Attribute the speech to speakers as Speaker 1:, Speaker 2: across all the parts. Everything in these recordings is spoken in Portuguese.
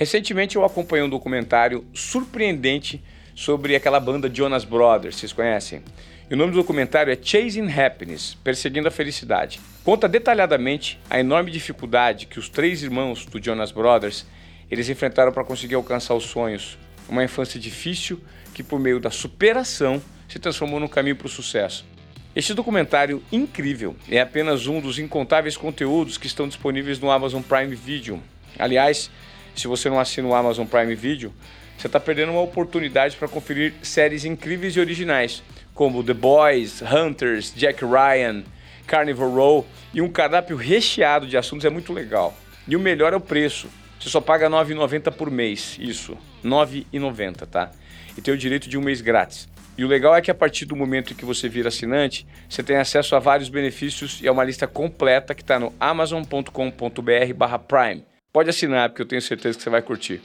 Speaker 1: Recentemente eu acompanhei um documentário surpreendente sobre aquela banda Jonas Brothers, vocês conhecem? E o nome do documentário é Chasing Happiness, Perseguindo a Felicidade. Conta detalhadamente a enorme dificuldade que os três irmãos do Jonas Brothers eles enfrentaram para conseguir alcançar os sonhos. Uma infância difícil que por meio da superação se transformou no caminho para o sucesso. Este documentário incrível é apenas um dos incontáveis conteúdos que estão disponíveis no Amazon Prime Video. Aliás, se você não assina o Amazon Prime Video, você está perdendo uma oportunidade para conferir séries incríveis e originais, como The Boys, Hunters, Jack Ryan, Carnival Row e um cardápio recheado de assuntos é muito legal. E o melhor é o preço. Você só paga R$ 9,90 por mês, isso, R$ 9,90, tá? E tem o direito de um mês grátis. E o legal é que a partir do momento que você vira assinante, você tem acesso a vários benefícios e a uma lista completa que está no amazon.com.br/prime. Pode assinar, porque eu tenho certeza que você vai curtir.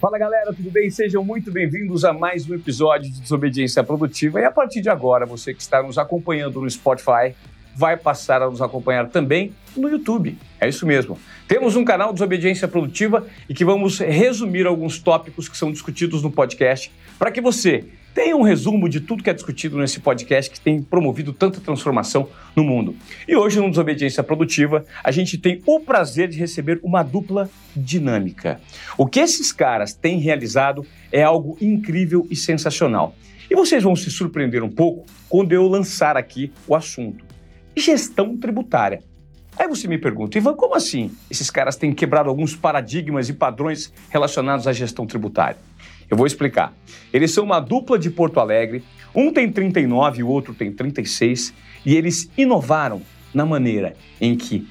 Speaker 1: Fala galera, tudo bem? Sejam muito bem-vindos a mais um episódio de Desobediência Produtiva. E a partir de agora, você que está nos acompanhando no Spotify, vai passar a nos acompanhar também no YouTube. É isso mesmo. Temos um canal Desobediência Produtiva e que vamos resumir alguns tópicos que são discutidos no podcast para que você tem um resumo de tudo que é discutido nesse podcast que tem promovido tanta transformação no mundo. E hoje, no Desobediência Produtiva, a gente tem o prazer de receber uma dupla dinâmica. O que esses caras têm realizado é algo incrível e sensacional. E vocês vão se surpreender um pouco quando eu lançar aqui o assunto. Gestão tributária. Aí você me pergunta, Ivan, como assim esses caras têm quebrado alguns paradigmas e padrões relacionados à gestão tributária? Eu vou explicar. Eles são uma dupla de Porto Alegre, um tem 39 e o outro tem 36, e eles inovaram na maneira em que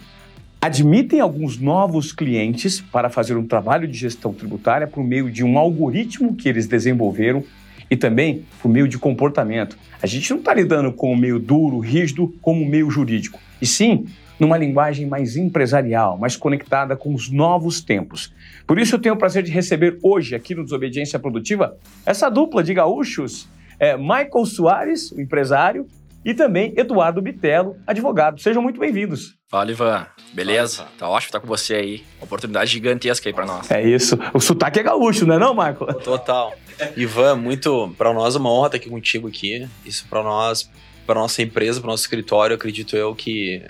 Speaker 1: admitem alguns novos clientes para fazer um trabalho de gestão tributária por meio de um algoritmo que eles desenvolveram e também por meio de comportamento. A gente não está lidando com o meio duro, rígido, como o meio jurídico, e sim numa linguagem mais empresarial, mais conectada com os novos tempos. Por isso eu tenho o prazer de receber hoje aqui no Desobediência Produtiva essa dupla de gaúchos, é, Michael Soares, o empresário, e também Eduardo Bitelo, advogado. Sejam muito bem-vindos.
Speaker 2: Fala, Ivan. Beleza? Fala, tá ótimo estar com você aí. Oportunidade gigantesca aí para nós.
Speaker 1: É isso. O sotaque é gaúcho, não é não, Michael?
Speaker 2: Total. Ivan, muito para nós é uma honra estar aqui contigo aqui. Isso para nós, para nossa empresa, para nosso escritório, acredito eu que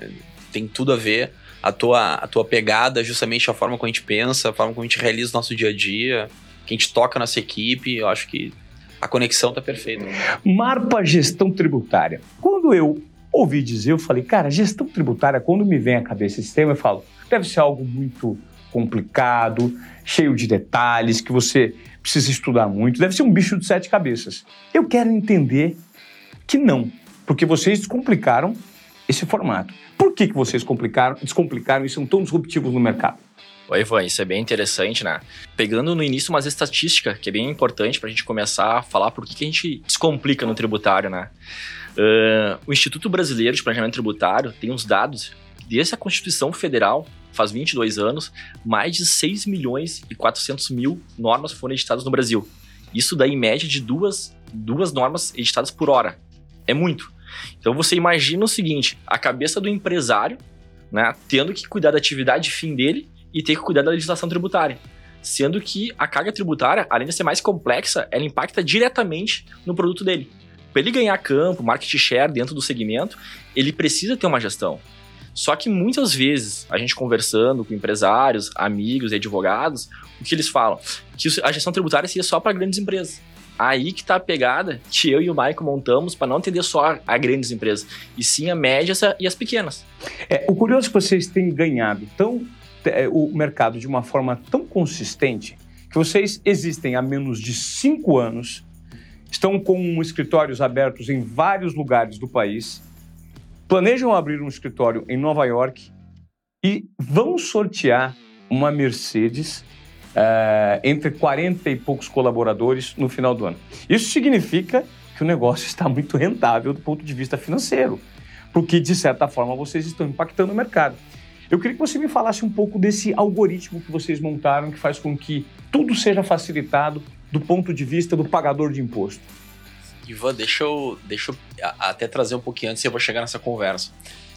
Speaker 2: tem tudo a ver. A tua, a tua pegada, justamente a forma como a gente pensa, a forma como a gente realiza o nosso dia a dia, que a gente toca nossa equipe, eu acho que a conexão tá perfeita.
Speaker 1: Marpa Gestão Tributária. Quando eu ouvi dizer, eu falei, cara, gestão tributária, quando me vem à cabeça esse tema, eu falo, deve ser algo muito complicado, cheio de detalhes, que você precisa estudar muito, deve ser um bicho de sete cabeças. Eu quero entender que não, porque vocês descomplicaram esse formato. Por que, que vocês complicaram, descomplicaram e são tão disruptivos no mercado?
Speaker 2: Oi, Ivan, isso é bem interessante, né? Pegando no início umas estatísticas, que é bem importante para a gente começar a falar por que, que a gente descomplica no tributário, né? Uh, o Instituto Brasileiro de Planejamento Tributário tem uns dados, desde a Constituição Federal, faz 22 anos, mais de 6 milhões e 400 mil normas foram editadas no Brasil. Isso dá em média de duas, duas normas editadas por hora. É muito. Então você imagina o seguinte: a cabeça do empresário, né, tendo que cuidar da atividade fim dele e ter que cuidar da legislação tributária. Sendo que a carga tributária, além de ser mais complexa, ela impacta diretamente no produto dele. Para ele ganhar campo, market share dentro do segmento, ele precisa ter uma gestão. Só que muitas vezes, a gente conversando com empresários, amigos e advogados, o que eles falam? Que a gestão tributária seria só para grandes empresas. Aí que tá a pegada que eu e o Maico montamos para não atender só a grandes empresas, e sim a médias e as pequenas.
Speaker 1: É, o curioso é que vocês têm ganhado tão, é, o mercado de uma forma tão consistente que vocês existem há menos de cinco anos, estão com escritórios abertos em vários lugares do país, planejam abrir um escritório em Nova York e vão sortear uma Mercedes uh, entre 40 e poucos colaboradores no final do ano. Isso significa que o negócio está muito rentável do ponto de vista financeiro, porque de certa forma vocês estão impactando o mercado. Eu queria que você me falasse um pouco desse algoritmo que vocês montaram que faz com que tudo seja facilitado do ponto de vista do pagador de imposto.
Speaker 2: Ivan, deixa eu, deixa eu até trazer um pouquinho antes e eu vou chegar nessa conversa.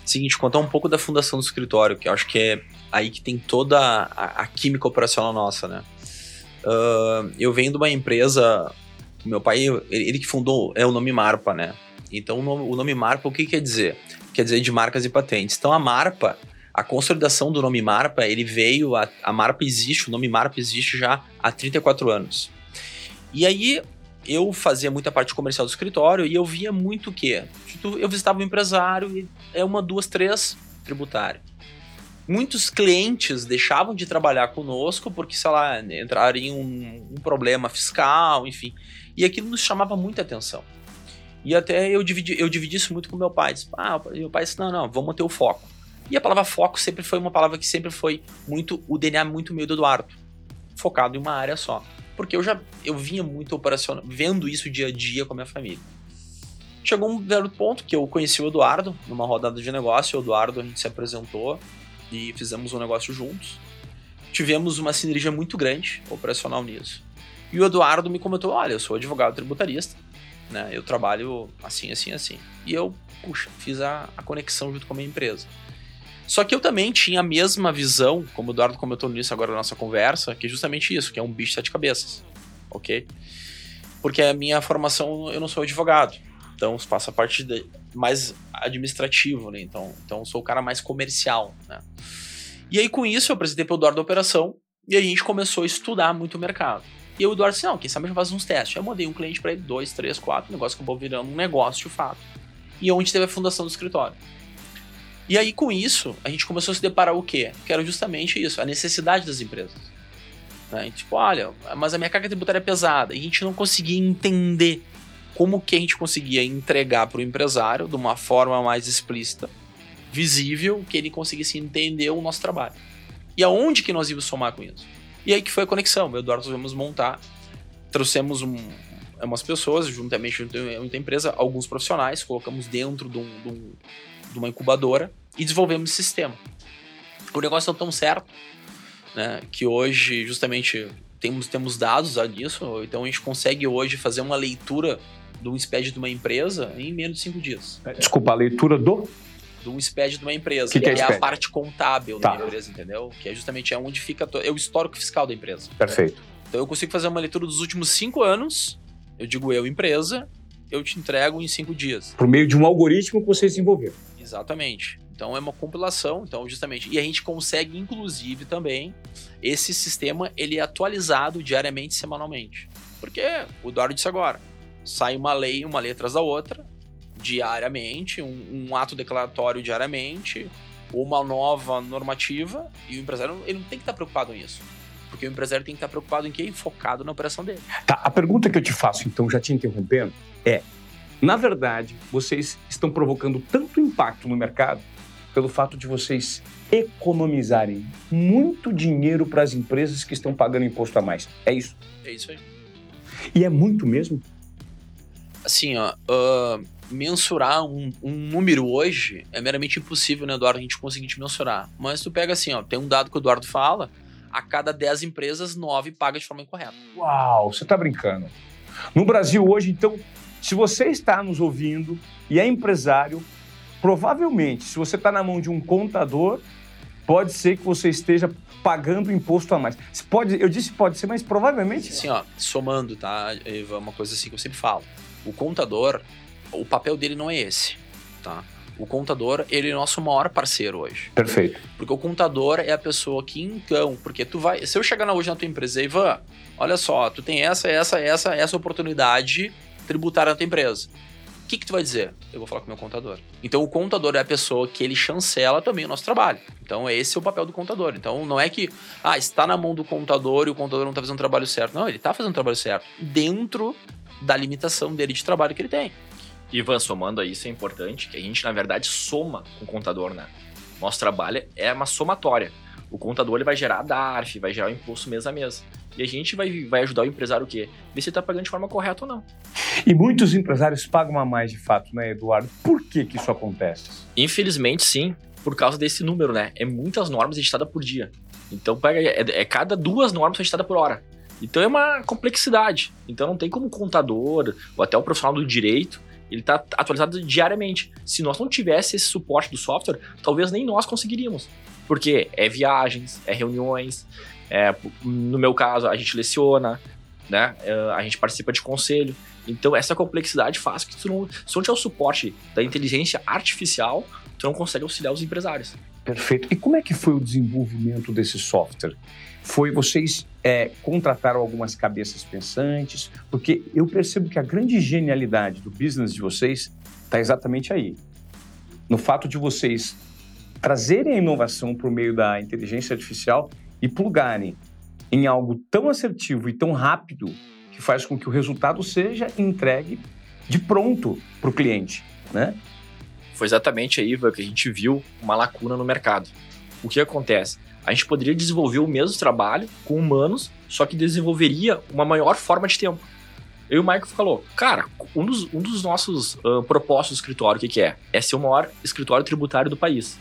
Speaker 3: Seguinte, contar um pouco da fundação do escritório, que eu acho que é aí que tem toda a, a química operacional nossa, né? Uh, eu venho de uma empresa, meu pai, ele, ele, que fundou, é o nome Marpa, né? Então, o nome, o nome Marpa, o que quer dizer? Quer dizer de marcas e patentes. Então, a Marpa, a consolidação do nome Marpa, ele veio, a, a Marpa existe, o nome Marpa existe já há 34 anos. E aí, eu fazia muita parte comercial do escritório e eu via muito o quê? Eu visitava um empresário e é uma, duas, três tributário. Muitos clientes deixavam de trabalhar conosco porque, sei lá, entraram em um, um problema fiscal, enfim. E aquilo nos chamava muita atenção. E até eu dividi, eu dividi isso muito com meu pai. Disse, ah, meu pai disse, não, não, vamos manter o foco. E a palavra foco sempre foi uma palavra que sempre foi muito, o DNA muito meio do Eduardo. Focado em uma área só porque eu já eu vinha muito operacional, vendo isso dia a dia com a minha família. Chegou um belo ponto que eu conheci o Eduardo numa rodada de negócio, o Eduardo a gente se apresentou e fizemos um negócio juntos. Tivemos uma sinergia muito grande operacional nisso. E o Eduardo me comentou: "Olha, eu sou advogado tributarista, né? Eu trabalho assim, assim, assim". E eu, puxa, fiz a, a conexão junto com a minha empresa. Só que eu também tinha a mesma visão, como o Eduardo comentou nisso agora na nossa conversa, que é justamente isso, que é um bicho de sete cabeças, ok? Porque a minha formação, eu não sou advogado, então passa a parte de, mais administrativo, né? Então, então sou o cara mais comercial, né? E aí com isso eu apresentei para o Eduardo a operação e a gente começou a estudar muito o mercado. E o Eduardo disse, não, quem sabe a gente faz uns testes. Eu mandei um cliente para ele, dois, três, quatro, negócio acabou virando um negócio de fato. E onde teve a fundação do escritório. E aí, com isso, a gente começou a se deparar o quê? Que era justamente isso, a necessidade das empresas. Né? Tipo, olha, mas a minha carga tributária é pesada. E a gente não conseguia entender como que a gente conseguia entregar para o empresário de uma forma mais explícita, visível, que ele conseguisse entender o nosso trabalho. E aonde que nós íamos somar com isso? E aí que foi a conexão. O Eduardo resolvemos montar, trouxemos um, umas pessoas, juntamente com muita empresa, alguns profissionais, colocamos dentro de, um, de, um, de uma incubadora e desenvolvemos esse sistema. O negócio não tão certo, né, que hoje justamente temos, temos dados disso, então a gente consegue hoje fazer uma leitura um SPED de uma empresa em menos de cinco dias.
Speaker 1: É, desculpa, a leitura do?
Speaker 3: Do SPED de uma empresa,
Speaker 1: que, que, é,
Speaker 3: é, a parte contábil tá. da empresa, entendeu? Que é justamente é onde fica é o histórico fiscal da empresa.
Speaker 1: Perfeito.
Speaker 3: Então eu consigo fazer uma leitura dos últimos cinco anos, eu digo eu, empresa, eu te entrego em cinco dias.
Speaker 1: Por meio de um algoritmo que você desenvolveu.
Speaker 3: Exatamente. Então é uma compilação, então justamente, e a gente consegue inclusive também esse sistema ele é atualizado diariamente, semanalmente. Porque o Eduardo disse agora, sai uma lei, uma lei atrás da outra, diariamente, um, um ato declaratório diariamente, uma nova normativa, e o empresário ele não tem que estar preocupado nisso. Porque o empresário tem que estar preocupado em quê? Focado na operação dele.
Speaker 1: Tá, a pergunta que eu te faço, então, já te interrompendo, é: na verdade, vocês estão provocando tanto impacto no mercado pelo fato de vocês economizarem muito dinheiro para as empresas que estão pagando imposto a mais. É isso?
Speaker 3: É isso aí.
Speaker 1: E é muito mesmo?
Speaker 3: Assim, ó, uh, mensurar um, um, número hoje é meramente impossível, né, Eduardo? A gente conseguir te mensurar. Mas tu pega assim, ó, tem um dado que o Eduardo fala, a cada 10 empresas, 9 paga de forma incorreta.
Speaker 1: Uau, você está brincando. No Brasil hoje, então, se você está nos ouvindo e é empresário, Provavelmente, se você está na mão de um contador, pode ser que você esteja pagando imposto a mais. Pode, eu disse pode ser, mas provavelmente.
Speaker 3: Sim, ó, somando, tá, Eva, uma coisa assim que eu sempre falo. O contador, o papel dele não é esse, tá? O contador, ele é nosso maior parceiro hoje.
Speaker 1: Perfeito.
Speaker 3: Porque o contador é a pessoa que, então, porque tu vai. Se eu chegar hoje na tua empresa, Ivan, olha só, tu tem essa, essa, essa, essa oportunidade tributária na tua empresa que, que tu vai dizer? Eu vou falar com o meu contador. Então o contador é a pessoa que ele chancela também o nosso trabalho. Então esse é o papel do contador. Então não é que, ah, está na mão do contador e o contador não está fazendo o trabalho certo. Não, ele está fazendo o trabalho certo. Dentro da limitação dele de trabalho que ele tem.
Speaker 2: Ivan, somando a isso, é importante que a gente, na verdade, soma com o contador, né? Nosso trabalho é uma somatória. O contador ele vai gerar a DARF, vai gerar o imposto mês a mês. E a gente vai, vai ajudar o empresário o quê? Ver se está pagando de forma correta ou não.
Speaker 1: E muitos empresários pagam a mais de fato, né, Eduardo? Por que, que isso acontece?
Speaker 2: Infelizmente, sim, por causa desse número, né? É muitas normas editadas por dia. Então, pega, é, é cada duas normas editadas por hora. Então é uma complexidade. Então não tem como o contador ou até o profissional do direito Ele está atualizado diariamente. Se nós não tivéssemos esse suporte do software, talvez nem nós conseguiríamos. Porque é viagens, é reuniões, é, no meu caso, a gente leciona, né? É, a gente participa de conselho. Então, essa complexidade faz que tu não, se não tiver o suporte da inteligência artificial, tu não consegue auxiliar os empresários.
Speaker 1: Perfeito. E como é que foi o desenvolvimento desse software? Foi vocês é, contrataram algumas cabeças pensantes? Porque eu percebo que a grande genialidade do business de vocês está exatamente aí. No fato de vocês trazerem a inovação por meio da inteligência artificial e plugarem em algo tão assertivo e tão rápido que faz com que o resultado seja entregue de pronto para o cliente, né?
Speaker 2: Foi exatamente aí, Ivan, que a gente viu uma lacuna no mercado. O que acontece? A gente poderia desenvolver o mesmo trabalho com humanos, só que desenvolveria uma maior forma de tempo. Eu e o Michael falou, cara, um dos, um dos nossos uh, propósitos do escritório, o que, que é? É ser o maior escritório tributário do país.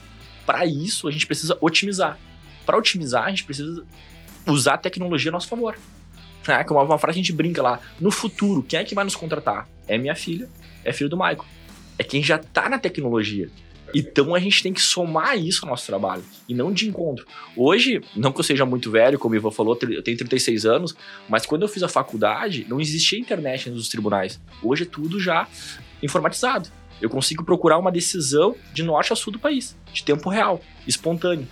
Speaker 2: Para isso, a gente precisa otimizar. Para otimizar, a gente precisa usar a tecnologia a nosso favor. É, que uma, uma frase que a gente brinca lá. No futuro, quem é que vai nos contratar? É minha filha, é filho do Michael. É quem já está na tecnologia. Então a gente tem que somar isso ao nosso trabalho e não de encontro. Hoje, não que eu seja muito velho, como o Ivan falou, eu tenho 36 anos, mas quando eu fiz a faculdade, não existia internet nos tribunais. Hoje é tudo já informatizado. Eu consigo procurar uma decisão de norte a sul do país, de tempo real, espontâneo.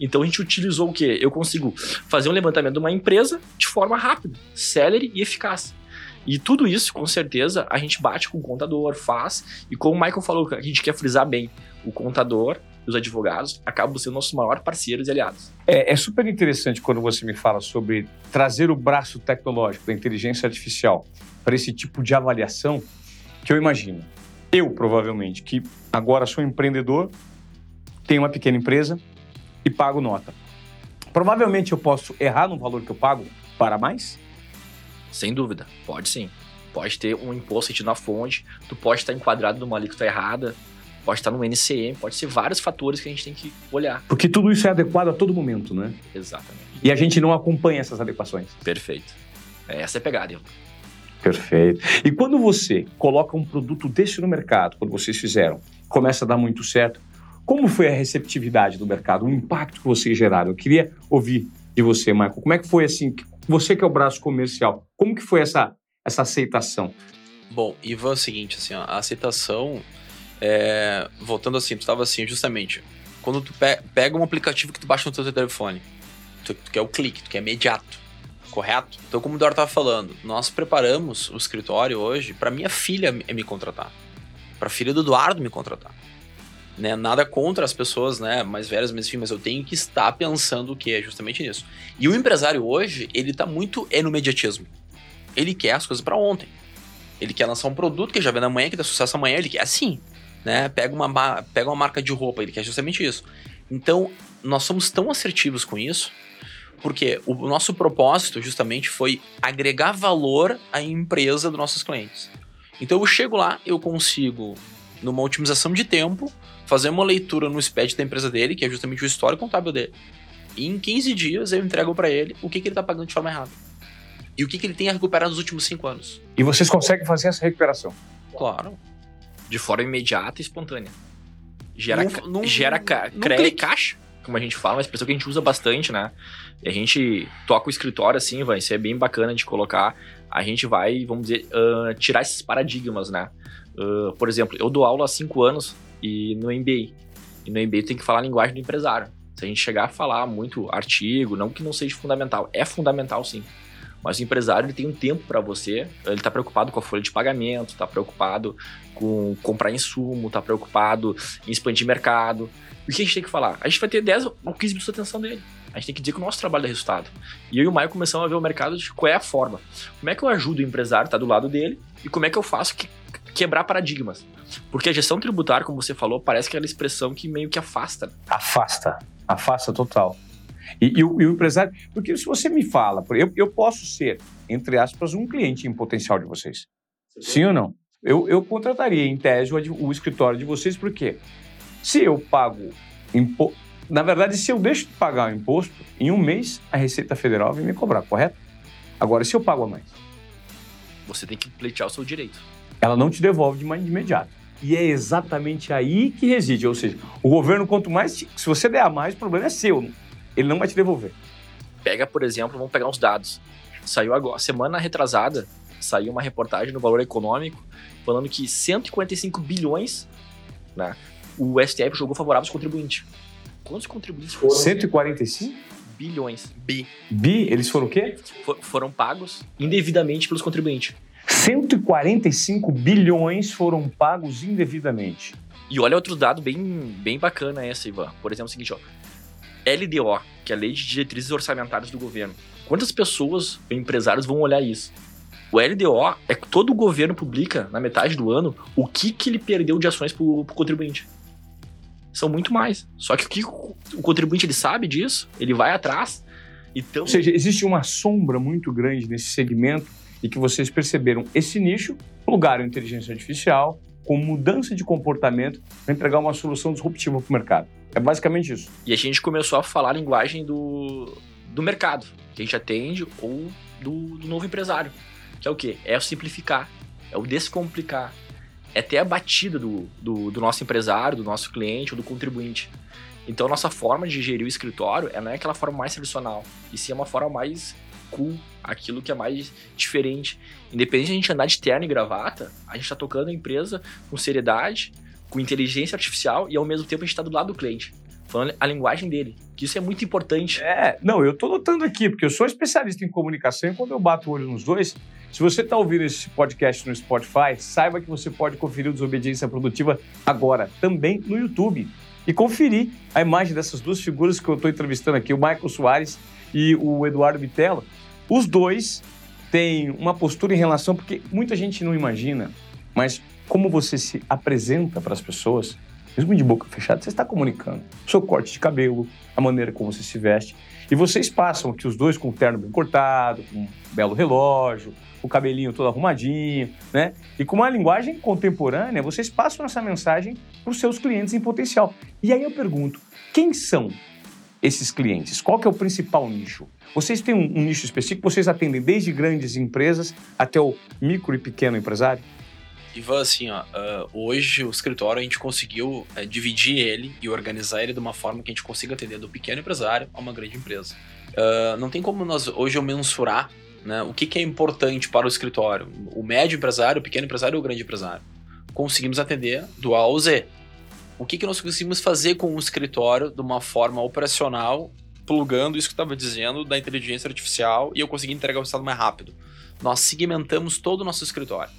Speaker 2: Então a gente utilizou o quê? Eu consigo fazer um levantamento de uma empresa de forma rápida, célere e eficaz. E tudo isso, com certeza, a gente bate com o contador, faz. E como o Michael falou, a gente quer frisar bem, o contador e os advogados acabam sendo nossos maiores parceiros e aliados.
Speaker 1: É, é, super interessante quando você me fala sobre trazer o braço tecnológico da inteligência artificial para esse tipo de avaliação, que eu imagino. Eu, provavelmente, que agora sou empreendedor, tenho uma pequena empresa e pago nota. Provavelmente eu posso errar no valor que eu pago para mais?
Speaker 2: Sem dúvida, pode sim. Pode ter um imposto na fonte, tu pode estar enquadrado numa alíquota errada, pode estar no NCM, pode ser vários fatores que a gente tem que olhar.
Speaker 1: Porque tudo isso é adequado a todo momento, né?
Speaker 2: Exatamente.
Speaker 1: E a gente não acompanha essas adequações.
Speaker 2: Perfeito. Essa é a pegada, Ivan.
Speaker 1: Perfeito. E quando você coloca um produto desse no mercado, quando vocês fizeram, começa a dar muito certo, como foi a receptividade do mercado, o impacto que vocês geraram? Eu queria ouvir de você, Michael. Como é que foi assim? Você que é o braço comercial, como que foi essa, essa aceitação?
Speaker 3: Bom, Ivan, é o seguinte, assim, a aceitação, é, voltando assim, tu estava assim, justamente, quando tu pe pega um aplicativo que tu baixa no teu telefone, tu, tu quer o clique, tu quer imediato, correto? Então, como o Eduardo estava falando, nós preparamos o escritório hoje para minha filha me contratar, para a filha do Eduardo me contratar. Né? Nada contra as pessoas né, mais velhas, mas enfim, mas eu tenho que estar pensando o que é justamente nisso. E o empresário hoje, ele tá muito é no imediatismo. Ele quer as coisas para ontem. Ele quer lançar um produto que já vem amanhã, que dá sucesso amanhã, ele quer assim. Né? Pega, uma, pega uma marca de roupa, ele quer justamente isso. Então, nós somos tão assertivos com isso, porque o nosso propósito justamente foi agregar valor à empresa dos nossos clientes. Então eu chego lá, eu consigo, numa otimização de tempo, fazer uma leitura no SPED da empresa dele, que é justamente o histórico contábil dele. E em 15 dias eu entrego para ele o que, que ele está pagando de forma errada. E o que, que ele tem a recuperar nos últimos 5 anos.
Speaker 1: E vocês conseguem fazer essa recuperação?
Speaker 3: Claro.
Speaker 2: De forma imediata e espontânea. Gera, num, num, gera ca crédito, caixa, como a gente fala, uma expressão que a gente usa bastante, né? E a gente toca o escritório assim, vai, isso é bem bacana de colocar. A gente vai, vamos dizer, uh, tirar esses paradigmas, né? Uh, por exemplo, eu dou aula há 5 anos e no MBA. E no MBA tem que falar a linguagem do empresário. Se a gente chegar a falar muito artigo, não que não seja fundamental, é fundamental sim. Mas o empresário ele tem um tempo para você, ele está preocupado com a folha de pagamento, está preocupado com comprar insumo, está preocupado em expandir mercado. O que a gente tem que falar? A gente vai ter 10 ou 15 minutos de atenção dele. A gente tem que dizer que o nosso trabalho dá resultado. E eu e o Maio começamos a ver o mercado de qual é a forma. Como é que eu ajudo o empresário a estar tá do lado dele e como é que eu faço que, quebrar paradigmas. Porque a gestão tributária, como você falou, parece que é aquela expressão que meio que afasta.
Speaker 1: Afasta. Afasta total. E, e, o, e o, empresário. Porque se você me fala, eu, eu posso ser, entre aspas, um cliente em potencial de vocês. Sim ou não? Eu, eu contrataria, em tese, o, o escritório de vocês, porque se eu pago imposto. Na verdade, se eu deixo de pagar o imposto, em um mês a Receita Federal vem me cobrar, correto? Agora, se eu pago a mais.
Speaker 2: Você tem que pleitear o seu direito.
Speaker 1: ela não te devolve de imediato. E é exatamente aí que reside. Ou seja, o governo, quanto mais. Se você der a mais, o problema é seu. Ele não vai te devolver.
Speaker 2: Pega, por exemplo, vamos pegar uns dados. Saiu agora, semana retrasada, saiu uma reportagem no Valor Econômico falando que 145 bilhões né, o STF jogou favorável aos contribuintes. Quantos contribuintes foram?
Speaker 1: 145?
Speaker 2: Bilhões. Bi.
Speaker 1: Bi, eles foram o quê?
Speaker 2: For, foram pagos indevidamente pelos contribuintes.
Speaker 1: 145 bilhões foram pagos indevidamente.
Speaker 2: E olha outro dado bem, bem bacana essa, Ivan. Por exemplo, é o seguinte, ó. LDO, que é a Lei de Diretrizes Orçamentárias do Governo. Quantas pessoas, empresários, vão olhar isso? O LDO é que todo o governo publica, na metade do ano, o que, que ele perdeu de ações para o contribuinte. São muito mais. Só que o que o contribuinte ele sabe disso, ele vai atrás. Então...
Speaker 1: Ou seja, existe uma sombra muito grande nesse segmento e que vocês perceberam esse nicho, plugaram inteligência artificial com mudança de comportamento para entregar uma solução disruptiva para o mercado. É basicamente isso.
Speaker 2: E a gente começou a falar a linguagem do, do mercado, que a gente atende, ou do, do novo empresário. Que é o quê? É o simplificar, é o descomplicar, é ter a batida do, do, do nosso empresário, do nosso cliente ou do contribuinte. Então, nossa forma de gerir o escritório não é aquela forma mais tradicional, e sim é uma forma mais cool, aquilo que é mais diferente. Independente de a gente andar de terno e gravata, a gente está tocando a empresa com seriedade, com inteligência artificial e ao mesmo tempo a gente está do lado do cliente falando a linguagem dele. Que isso é muito importante.
Speaker 1: É, não, eu tô notando aqui, porque eu sou especialista em comunicação e quando eu bato o olho nos dois, se você está ouvindo esse podcast no Spotify, saiba que você pode conferir o Desobediência Produtiva agora, também no YouTube. E conferir a imagem dessas duas figuras que eu estou entrevistando aqui, o Michael Soares e o Eduardo Bitelo. Os dois têm uma postura em relação, porque muita gente não imagina, mas como você se apresenta para as pessoas mesmo de boca fechada, você está comunicando. O seu corte de cabelo, a maneira como você se veste. E vocês passam aqui os dois com o terno bem cortado, com um belo relógio, o cabelinho todo arrumadinho, né? E com uma linguagem contemporânea, vocês passam essa mensagem para os seus clientes em potencial. E aí eu pergunto, quem são esses clientes? Qual que é o principal nicho? Vocês têm um, um nicho específico? Vocês atendem desde grandes empresas até o micro e pequeno empresário?
Speaker 3: Ivan, assim, ó, uh, hoje o escritório a gente conseguiu uh, dividir ele e organizar ele de uma forma que a gente consiga atender do pequeno empresário a uma grande empresa. Uh, não tem como nós hoje eu mensurar né, o que, que, é importante para o escritório, o médio empresário, o pequeno empresário ou o grande empresário. Conseguimos atender do A ao Z. O que, que nós conseguimos fazer com o escritório de uma forma operacional, plugando isso que eu estava dizendo da inteligência artificial e eu consegui entregar o resultado mais rápido. Nós segmentamos todo o nosso escritório.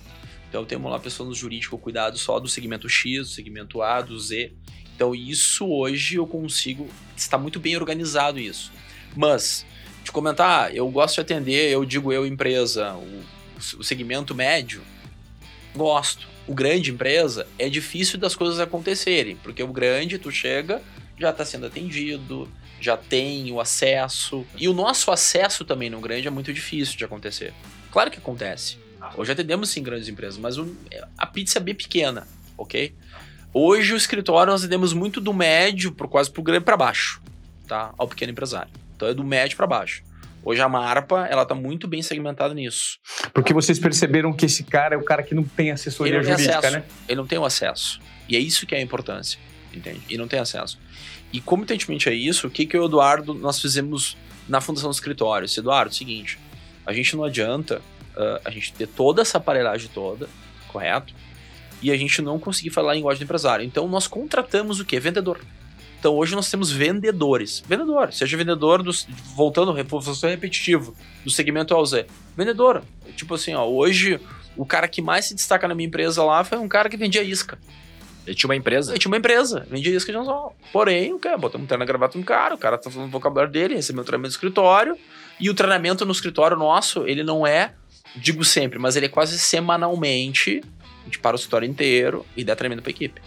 Speaker 3: Então temos lá pessoas no jurídico cuidado só do segmento X, do segmento A, do Z. Então isso hoje eu consigo, está muito bem organizado isso. Mas, de comentar, eu gosto de atender, eu digo eu empresa, o, o segmento médio, gosto. O grande empresa é difícil das coisas acontecerem, porque o grande tu chega, já está sendo atendido, já tem o acesso. E o nosso acesso também no grande é muito difícil de acontecer. Claro que acontece. Hoje atendemos sim grandes empresas, mas o, a pizza é bem pequena, ok? Hoje o escritório nós atendemos muito do médio pro quase pro grande para baixo, tá? Ao pequeno empresário. Então é do médio para baixo. Hoje a Marpa, ela tá muito bem segmentada nisso.
Speaker 1: Porque vocês perceberam que esse cara é o cara que não tem assessoria
Speaker 3: não
Speaker 1: jurídica,
Speaker 3: acesso.
Speaker 1: né?
Speaker 3: Ele não tem o acesso. E é isso que é a importância, entende? E não tem acesso. E comitentemente a isso, o que que o Eduardo nós fizemos na fundação do escritório? Esse Eduardo, é o seguinte, a gente não adianta uh, a gente ter toda essa aparelhagem toda, correto? E a gente não conseguir falar a linguagem do empresário. Então nós contratamos o quê? Vendedor. Então hoje nós temos vendedores. Vendedor, seja vendedor dos. Voltando, reforço repetitivo, do segmento ao Z. Vendedor. Tipo assim, ó, hoje o cara que mais se destaca na minha empresa lá foi um cara que vendia isca.
Speaker 2: Ele tinha uma empresa?
Speaker 3: Ele tinha uma empresa, vendia isca de anzol. Porém, o cara botamos um terno gravata no cara, o cara tá falando o vocabulário dele, recebeu um treinamento no escritório. E o treinamento no escritório nosso, ele não é digo sempre, mas ele é quase semanalmente, a gente para o escritório inteiro e dá treinamento para equipe.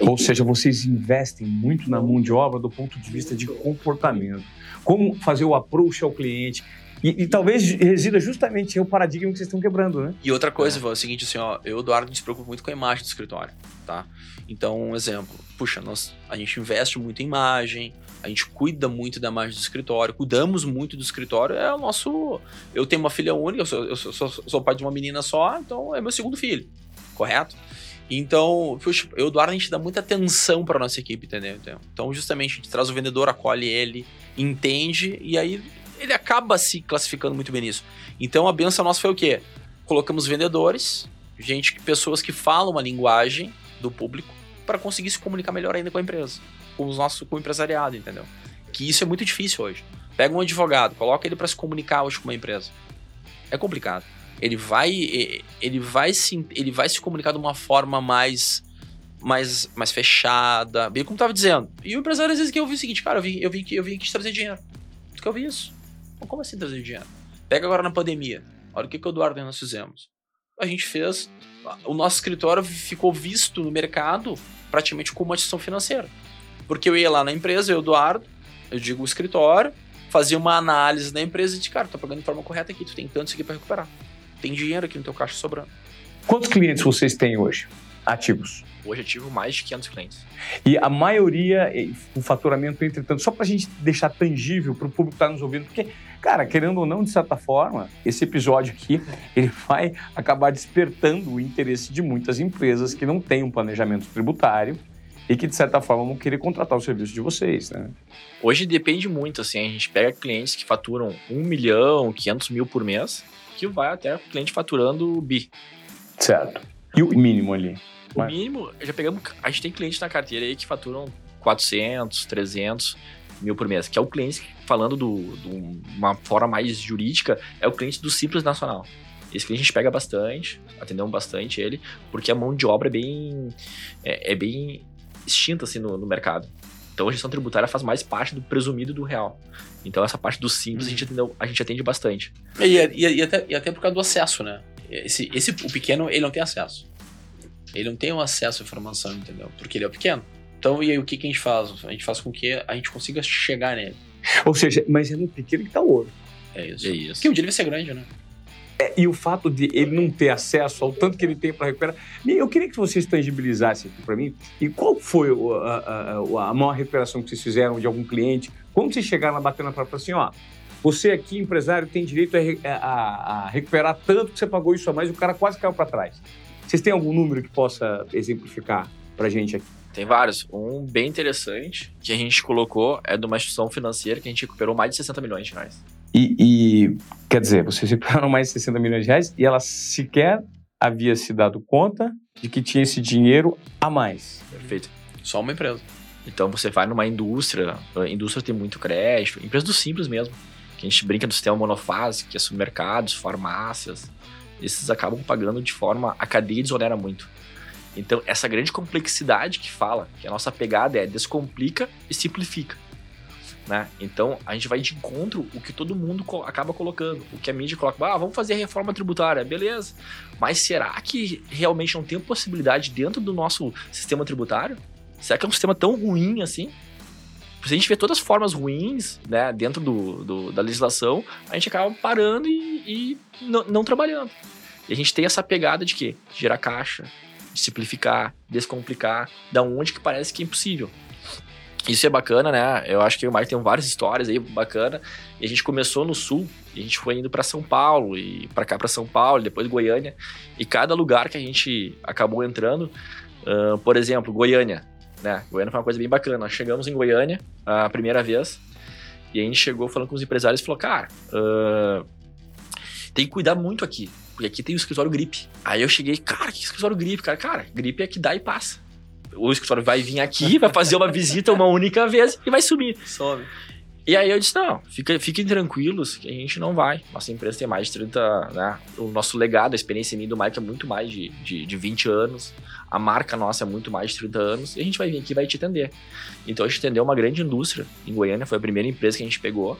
Speaker 1: Ou seja, vocês investem muito na mão de obra do ponto de vista de comportamento. Como fazer o approach ao cliente. E, e talvez resida justamente o paradigma que vocês estão quebrando, né?
Speaker 3: E outra coisa, é. é o seguinte, assim, ó, eu, Eduardo, se preocupo muito com a imagem do escritório, tá? Então, um exemplo, puxa, nós, a gente investe muito em imagem, a gente cuida muito da imagem do escritório, cuidamos muito do escritório, é o nosso. Eu tenho uma filha única, eu sou, eu sou, sou, sou pai de uma menina só, então é meu segundo filho. correto? Então, puxa, eu, Eduardo, a gente dá muita atenção para nossa equipe, entendeu? Então, justamente, a gente traz o vendedor, acolhe ele, entende, e aí ele acaba se classificando muito bem nisso. Então, a benção nossa foi o quê? Colocamos vendedores, gente, pessoas que falam a linguagem do público, para conseguir se comunicar melhor ainda com a empresa, nossos, com o empresariado, entendeu? Que isso é muito difícil hoje. Pega um advogado, coloca ele para se comunicar hoje com uma empresa. É complicado ele vai ele vai se ele vai se comunicar de uma forma mais mais, mais fechada, bem como estava dizendo. E o empresário às vezes que eu vi o seguinte, cara, eu vim eu vim eu vim aqui trazer dinheiro. Tu que eu vi isso? Como assim trazer dinheiro? Pega agora na pandemia. Olha o que que o Eduardo e nós fizemos. A gente fez o nosso escritório ficou visto no mercado praticamente como uma instituição financeira. Porque eu ia lá na empresa, eu, Eduardo, eu digo o escritório, fazia uma análise da empresa e disse, cara, tu tá pagando de forma correta aqui, tu tem tanto isso aqui para recuperar tem dinheiro aqui no teu caixa sobrando.
Speaker 1: Quantos clientes vocês têm hoje ativos?
Speaker 2: Hoje ativo mais de 500 clientes.
Speaker 1: E a maioria, o faturamento, entretanto, só para a gente deixar tangível para o público que está nos ouvindo, porque, cara, querendo ou não, de certa forma, esse episódio aqui, ele vai acabar despertando o interesse de muitas empresas que não têm um planejamento tributário e que, de certa forma, vão querer contratar o serviço de vocês, né?
Speaker 2: Hoje depende muito, assim, a gente pega clientes que faturam 1 milhão, 500 mil por mês, que vai até o cliente faturando bi.
Speaker 1: Certo. E o mínimo ali?
Speaker 2: O mínimo, já pegamos. A gente tem clientes na carteira aí que faturam 400, 300 mil por mês, que é o cliente, falando de uma forma mais jurídica, é o cliente do Simples Nacional. Esse cliente a gente pega bastante, atendemos bastante ele, porque a mão de obra é bem, é, é bem extinta assim no, no mercado. Então a gestão tributária faz mais parte do presumido do real. Então essa parte do simples a, gente atendeu, a gente atende bastante.
Speaker 3: E, e, e, até, e até por causa do acesso, né? Esse, esse, o pequeno, ele não tem acesso. Ele não tem o acesso à informação, entendeu? Porque ele é o pequeno. Então, e aí o que, que a gente faz? A gente faz com que a gente consiga chegar nele.
Speaker 1: Ou seja, mas é no pequeno que tá o ouro.
Speaker 3: É isso. É isso. Porque um dia ele vai ser grande, né?
Speaker 1: É, e o fato de ele não ter acesso ao tanto que ele tem para recuperar. Eu queria que vocês tangibilizassem aqui para mim. E qual foi a, a, a, maior recuperação que vocês fizeram de algum cliente? Quando vocês chegaram lá batendo na porta assim, ó, você aqui, empresário, tem direito a, a, recuperar tanto que você pagou isso a mais, o cara quase caiu para trás. Vocês têm algum número que possa exemplificar para gente aqui?
Speaker 2: Tem vários. Um bem interessante que a gente colocou é de uma instituição financeira que a gente recuperou mais de 60 milhões de reais.
Speaker 1: E, e, quer dizer, vocês recuperaram mais de 60 milhões de reais e ela sequer havia se dado conta de que tinha esse dinheiro a mais.
Speaker 2: Perfeito.
Speaker 3: Só uma empresa.
Speaker 2: Então você vai numa indústria, a indústria tem muito crédito, empresa do simples mesmo, que a gente brinca do sistema monofase, que é supermercados, farmácias, esses acabam pagando de forma. a cadeia desonera muito. Então, essa grande complexidade que fala, que a nossa pegada é descomplica e simplifica. Né? Então a gente vai de encontro o que todo mundo acaba colocando, o que a mídia coloca, ah, vamos fazer reforma tributária, beleza. Mas será que realmente não tem possibilidade dentro do nosso sistema tributário? Será que é um sistema tão ruim assim? Se a gente vê todas as formas ruins né, dentro do, do da legislação, a gente acaba parando e, e não, trabalhando. E a gente tem essa pegada de que? Gerar caixa, simplificar, descomplicar, da onde que parece que é impossível. Isso é bacana, né? Eu acho que o Mike tem várias histórias aí bacana. E a gente começou no sul, a gente foi indo para São Paulo e para cá para São Paulo, depois Goiânia. E cada lugar que a gente acabou entrando, uh, por exemplo, Goiânia, né? Goiânia foi uma coisa bem bacana. Nós chegamos em Goiânia a primeira vez e a gente chegou falando com os empresários e falou, cara, uh, tem que cuidar muito aqui, porque aqui tem o escritório gripe. Aí eu cheguei, cara, que escritório gripe, cara? Cara, gripe é que dá e passa o escritório vai vir aqui, vai fazer uma visita uma única vez e vai sumir.
Speaker 3: Some.
Speaker 2: E aí eu disse, não, fica, fiquem tranquilos que a gente não vai. Nossa empresa tem mais de 30, né? O nosso legado, a experiência minha do Mike é muito mais de, de, de 20 anos. A marca nossa é muito mais de 30 anos. E a gente vai vir aqui e vai te atender. Então a gente atendeu uma grande indústria em Goiânia, foi a primeira empresa que a gente pegou.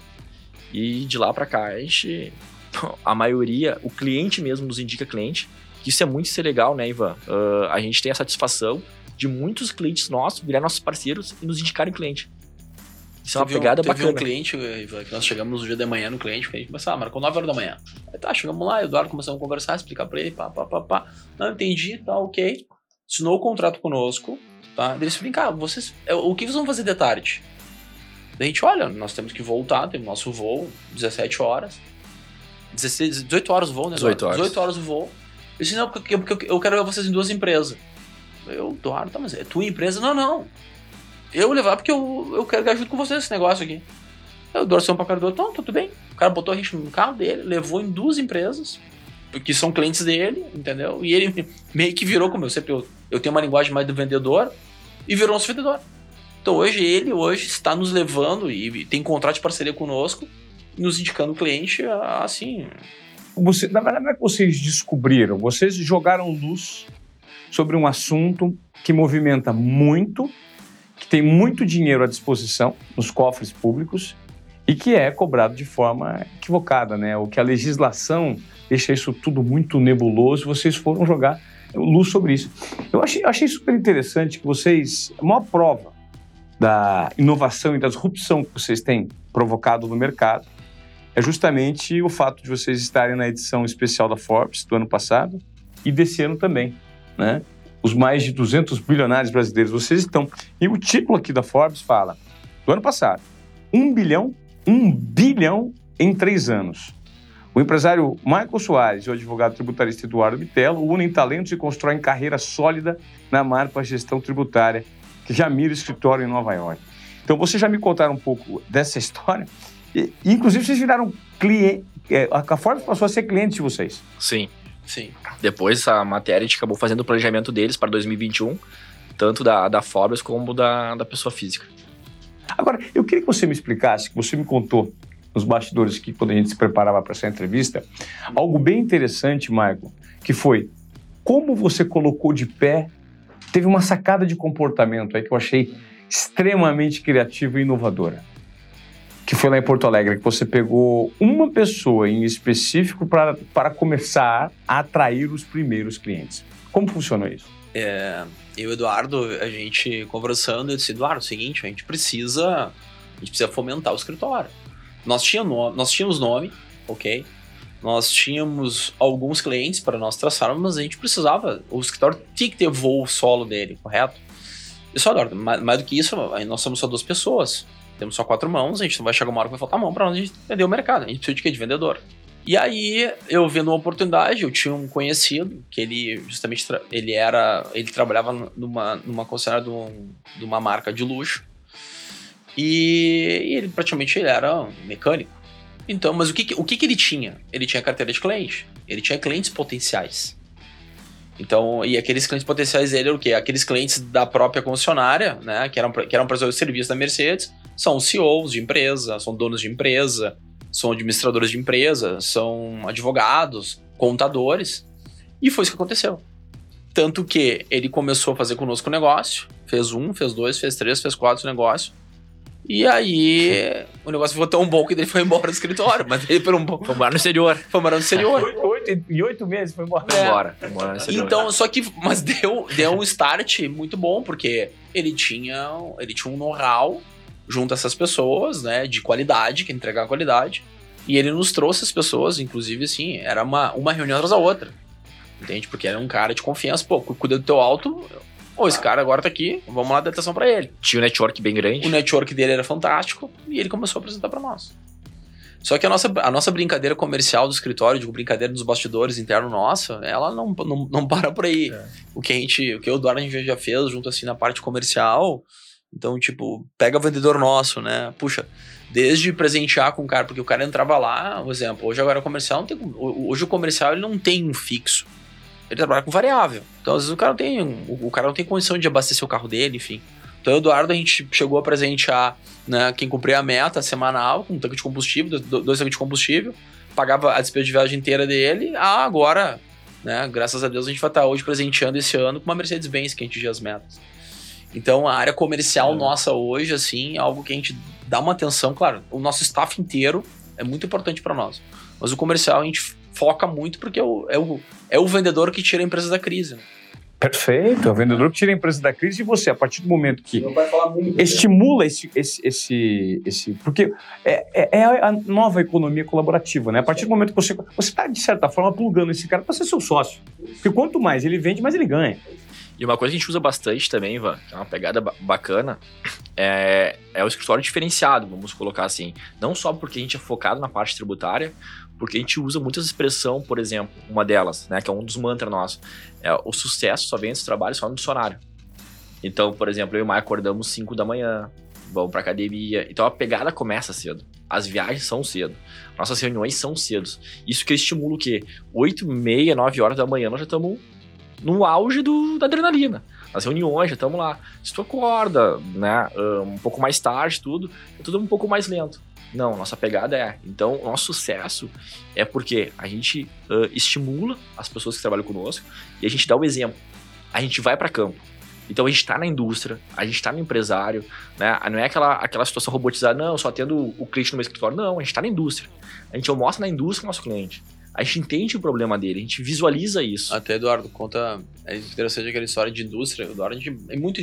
Speaker 2: E de lá para cá, a gente... A maioria, o cliente mesmo nos indica cliente. Isso é muito ser legal, né, Ivan? Uh, a gente tem a satisfação de muitos clientes nossos virar nossos parceiros e nos indicarem cliente. Isso é uma pegada
Speaker 3: um,
Speaker 2: bacana.
Speaker 3: um cliente, que nós chegamos no dia de manhã no cliente, a gente começou, ah, marcou 9 horas da manhã. Aí tá, chegamos lá, Eduardo começamos a conversar, explicar pra ele, pá, pá, pá, pá. Não, entendi, tá, ok. Assinou o contrato conosco, tá? Eles falaram, cá, vocês, é, o que vocês vão fazer de tarde? Daí a gente, olha, nós temos que voltar, temos nosso voo, 17 horas. 16, 18 horas o voo, né?
Speaker 2: 18 horas.
Speaker 3: 18 horas o voo. Eu disse, não, porque, porque eu quero levar vocês em duas empresas. Eu, Eduardo, tá, mas é tua empresa? Não, não. Eu levar porque eu, eu quero que ajude com vocês nesse negócio aqui. Eu dou um cara do outro, então, tudo bem. O cara botou a gente no carro dele, levou em duas empresas, que são clientes dele, entendeu? E ele meio que virou, como eu sempre, eu, eu tenho uma linguagem mais do vendedor, e virou nosso vendedor. Então hoje ele hoje está nos levando e tem contrato de parceria conosco, nos indicando o cliente assim.
Speaker 1: Você, na verdade, não é que vocês descobriram, vocês jogaram luz sobre um assunto que movimenta muito, que tem muito dinheiro à disposição nos cofres públicos e que é cobrado de forma equivocada, né? O que a legislação deixa isso tudo muito nebuloso, vocês foram jogar luz sobre isso. Eu achei, achei super interessante que vocês, a maior prova da inovação e da disrupção que vocês têm provocado no mercado é justamente o fato de vocês estarem na edição especial da Forbes do ano passado e desse ano também, né? Os mais de 200 bilionários brasileiros, vocês estão. E o título aqui da Forbes fala, do ano passado, 1 bilhão, 1 bilhão em três anos. O empresário Michael Soares e o advogado tributarista Eduardo Bitello unem talentos e constroem carreira sólida na marca gestão tributária que já mira escritório em Nova York. Então, vocês já me contaram um pouco dessa história. E, inclusive, vocês viraram cliente. É, a Forbes passou a ser cliente de vocês.
Speaker 2: Sim. Sim. Depois, a matéria, a gente acabou fazendo o planejamento deles para 2021, tanto da, da Forbes como da, da pessoa física.
Speaker 1: Agora, eu queria que você me explicasse, que você me contou nos bastidores aqui, quando a gente se preparava para essa entrevista, algo bem interessante, Michael, que foi como você colocou de pé teve uma sacada de comportamento aí que eu achei extremamente criativa e inovadora. Que foi lá em Porto Alegre, que você pegou uma pessoa em específico para, começar a atrair os primeiros clientes. Como funcionou isso?
Speaker 3: É, eu e o Eduardo, a gente conversando, eu disse, Eduardo, é o seguinte, a gente precisa, a gente precisa fomentar o escritório. Nós tínhamos, nós tínhamos nome, ok? Nós tínhamos alguns clientes para nós traçarmos, mas a gente precisava. O escritório tinha que ter voo solo dele, correto? E só, Eduardo, mais, mais do que isso, nós somos só duas pessoas. Temos só quatro mãos, a gente não vai chegar uma hora que vai faltar mão para nós a gente vender o mercado. A gente precisa de quê? De vendedor. E aí, eu vendo uma oportunidade, eu tinha um conhecido que ele justamente ele era, ele trabalhava numa numa concessionária de, um, de, uma marca de luxo. E, e, ele praticamente ele era um mecânico. Então, mas o que, o que, que ele tinha? Ele tinha carteira de cliente. Ele tinha clientes potenciais. Então, e aqueles clientes potenciais dele eram o quê? Aqueles clientes da própria concessionária, né? Que eram, que eram prestadores de serviço da Mercedes, são CEOs de empresa, são donos de empresa, são administradores de empresa, são advogados, contadores. E foi isso que aconteceu. Tanto que ele começou a fazer conosco o negócio, fez um, fez dois, fez três, fez quatro negócios. E aí, o negócio ficou tão bom que ele foi embora do escritório. Mas ele por um bom.
Speaker 2: Foi morar no exterior.
Speaker 3: Foi morar no exterior.
Speaker 1: Oito, em oito meses foi embora.
Speaker 2: Foi embora. Foi embora no exterior.
Speaker 3: Então, só que. Mas deu, deu um start muito bom, porque ele tinha, ele tinha um know-how junto a essas pessoas, né? De qualidade, que entregar qualidade. E ele nos trouxe as pessoas, inclusive, assim, era uma, uma reunião atrás da outra. Entende? Porque era um cara de confiança. Pô, cuida do teu alto, Pô, esse cara agora tá aqui, vamos lá dar atenção pra ele.
Speaker 2: Tinha um network bem grande.
Speaker 3: O network dele era fantástico e ele começou a apresentar para nós. Só que a nossa, a nossa brincadeira comercial do escritório, digo, brincadeira dos bastidores interno nossa, ela não, não, não para por aí. É. O que a gente, o que o Eduardo a gente já fez junto assim na parte comercial, então, tipo, pega vendedor nosso, né? Puxa, desde presentear com o cara, porque o cara entrava lá, por exemplo, hoje agora o comercial não tem, hoje o comercial ele não tem um fixo ele trabalha com variável. Então, às vezes, o cara não tem, o, cara não tem condição de abastecer o carro dele, enfim. Então, o Eduardo, a gente chegou a presentear né, quem cumpria a meta semanal, com um tanque de combustível, dois tanques de combustível, pagava a despesa de viagem inteira dele. Ah, agora, né, graças a Deus, a gente vai estar hoje presenteando esse ano com uma Mercedes-Benz que a gente as metas. Então, a área comercial é. nossa hoje, assim, é algo que a gente dá uma atenção. Claro, o nosso staff inteiro é muito importante para nós. Mas o comercial a gente foca muito porque é o, é o, é o vendedor que tira a empresa da crise. Né?
Speaker 1: Perfeito, é o vendedor que tira a empresa da crise e você, a partir do momento que estimula esse, esse, esse, esse. Porque é, é, é, a nova economia colaborativa, né? A partir do momento que você. Você está, de certa forma, plugando esse cara para ser seu sócio. Porque quanto mais ele vende, mais ele ganha.
Speaker 2: E uma coisa que a gente usa bastante também, Ivan, que é uma pegada bacana, é, é o escritório diferenciado, vamos colocar assim. Não só porque a gente é focado na parte tributária, Porque a gente usa muitas expressões, por exemplo, uma delas, né, que é um dos mantras nossos, é o sucesso só vem desse trabalho só no dicionário. Então, por exemplo, eu e o Maia acordamos 5 da manhã, vamos pra academia. Então a pegada começa cedo. As viagens são cedo. Nossas reuniões são cedo. Isso que estimula o quê? 8, meia, 9 horas da manhã nós já estamos no auge do, da adrenalina. As reuniões, já estamos lá. Se tu acorda, né, um pouco mais tarde, tudo, é tudo um pouco mais lento. Não, nossa pegada é. Então, nosso sucesso é porque a gente uh, estimula as pessoas que trabalham conosco e a gente dá o exemplo. A gente vai para campo. Então a gente está na indústria, a gente está no empresário, né? Não é aquela, aquela situação robotizada, não, só tendo o cliente no meu escritório. Não, a gente está na indústria. A gente mostra na indústria o nosso cliente. A gente entende o problema dele, a gente visualiza isso.
Speaker 3: Até, Eduardo, conta. É interessante aquela história de indústria. Eduardo, a gente é muito.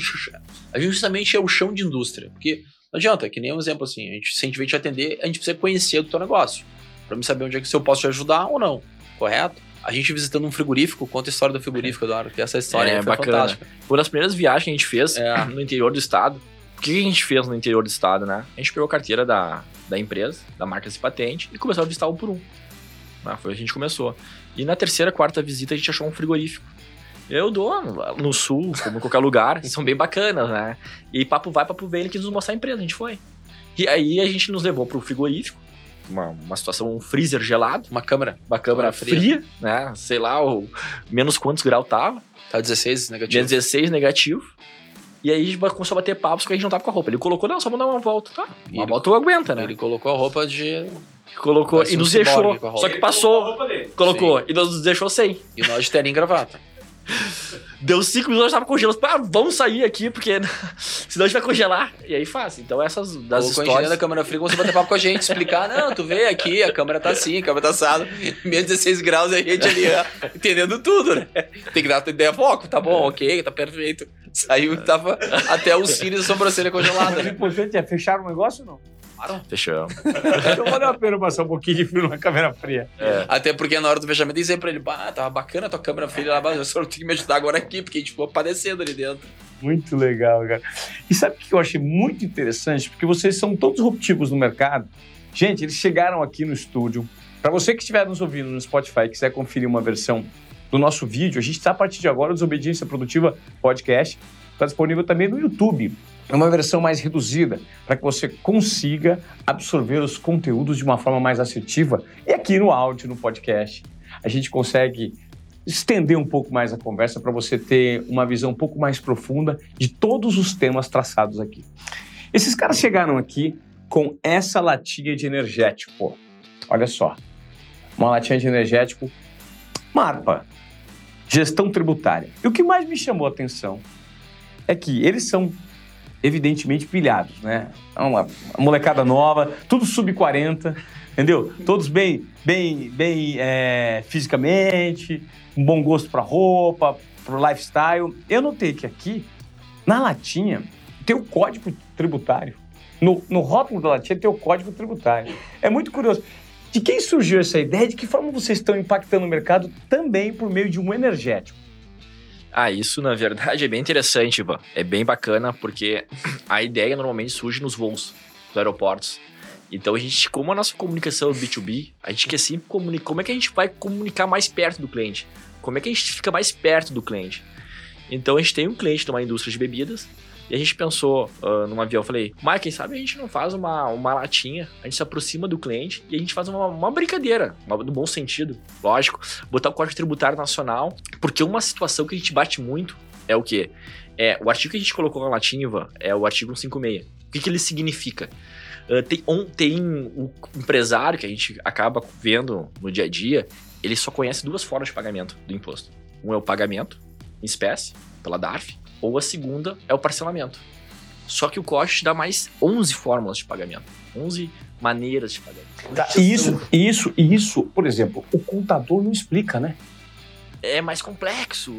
Speaker 3: A gente justamente é o chão de indústria. Porque não adianta, que nem um exemplo assim. A gente, se a gente vem te atender, a gente precisa conhecer o teu negócio. Para me saber onde é que se eu posso te ajudar ou não. Correto? A gente visitando um frigorífico, conta a história do frigorífico, Eduardo, que essa história é, foi bacana. fantástica.
Speaker 2: Foi uma das primeiras viagens que a gente fez é. no interior do estado. O que a gente fez no interior do estado, né? A gente pegou a carteira da, da empresa, da marca de patente, e começou a visitar um por um. Ah, foi a gente começou. E na terceira, quarta visita, a gente achou um frigorífico. Eu dou no sul, como em qualquer lugar, são bem bacanas, né? E papo vai, papo vem, ele quis nos mostrar a empresa, a gente foi. E aí a gente nos levou pro frigorífico, uma, uma situação, um freezer gelado.
Speaker 3: Uma câmera.
Speaker 2: Uma câmera fria. fria, né? Sei lá, o menos quantos graus tava.
Speaker 3: Tá 16 negativo.
Speaker 2: 16 negativo. E aí a gente começou a bater papos porque a gente não tava com a roupa. Ele colocou, não, só vamos dar uma volta. Tá, uma ele, volta aguenta, né?
Speaker 3: Ele colocou a roupa de...
Speaker 2: Colocou e nos deixou. Só que passou. Colocou. Sim. E nos deixou sem.
Speaker 3: E nós de terno e gravata.
Speaker 2: Deu cinco minutos, eu tava congelando. Ah, vamos sair aqui, porque senão a gente vai congelar. E aí faz. Então essas das Ou histórias...
Speaker 3: da câmera fria, você bater papo com a gente, explicar, não, tu vê aqui, a câmera tá assim, a câmera tá assada, menos 16 graus e a gente ali, ó, entendendo tudo, né? Tem que dar a ideia, foco, tá bom, ok, tá perfeito. Saiu e tava até os cílios e a sobrancelha congelada.
Speaker 1: Né? O importante é fechar o negócio ou não?
Speaker 2: Claro. Fechamos.
Speaker 1: então valeu a pena passar um pouquinho de frio numa câmera fria.
Speaker 3: É. Até porque na hora do fechamento eu disse pra ele, bah, tava bacana a tua câmera fria lá, mas eu só tenho que me ajudar agora aqui, porque a gente ficou padecendo ali dentro.
Speaker 1: Muito legal, cara. E sabe o que eu achei muito interessante? Porque vocês são todos disruptivos no mercado. Gente, eles chegaram aqui no estúdio. Para você que estiver nos ouvindo no Spotify e quiser conferir uma versão do nosso vídeo, a gente está a partir de agora, Desobediência Produtiva Podcast. Está disponível também no YouTube. É uma versão mais reduzida para que você consiga absorver os conteúdos de uma forma mais assertiva. E aqui no áudio, no podcast, a gente consegue estender um pouco mais a conversa para você ter uma visão um pouco mais profunda de todos os temas traçados aqui. Esses caras chegaram aqui com essa latinha de energético. Olha só. Uma latinha de energético Marpa, gestão tributária. E o que mais me chamou a atenção é que eles são evidentemente pilhados, né? É uma, molecada nova, tudo sub 40, entendeu? Todos bem, bem, bem é, fisicamente, um bom gosto para roupa, para o lifestyle. Eu notei que aqui, na latinha, tem o código tributário. No, no rótulo da latinha tem o código tributário. É muito curioso. De quem surgiu essa ideia? De que forma vocês estão impactando o mercado também por meio de um energético?
Speaker 2: Ah, isso na verdade é bem interessante, Ivan. É bem bacana porque a ideia normalmente surge nos voos dos aeroportos. Então a gente, como a nossa comunicação é B2B, a gente quer sempre comunicar. Como é que a gente vai comunicar mais perto do cliente? Como é que a gente fica mais perto do cliente? Então a gente tem um cliente numa indústria de bebidas e a gente pensou uh, num avião, falei, Mike, quem sabe a gente não faz uma, uma latinha, a gente se aproxima do cliente e a gente faz uma, uma brincadeira, uma, no bom sentido, lógico, botar o Código Tributário Nacional, porque uma situação que a gente bate muito é o quê? É, o artigo que a gente colocou na latinha, é o artigo 156. O que, que ele significa? Uh, tem, um, tem o empresário que a gente acaba vendo no dia a dia, ele só conhece duas formas de pagamento do imposto. Um é o pagamento em espécie, pela DARF, ou a segunda é o parcelamento. Só que o COST dá mais 11 fórmulas de pagamento, 11 maneiras de pagamento.
Speaker 1: Tá, isso, isso, isso, por exemplo, o contador não explica, né?
Speaker 2: É mais complexo.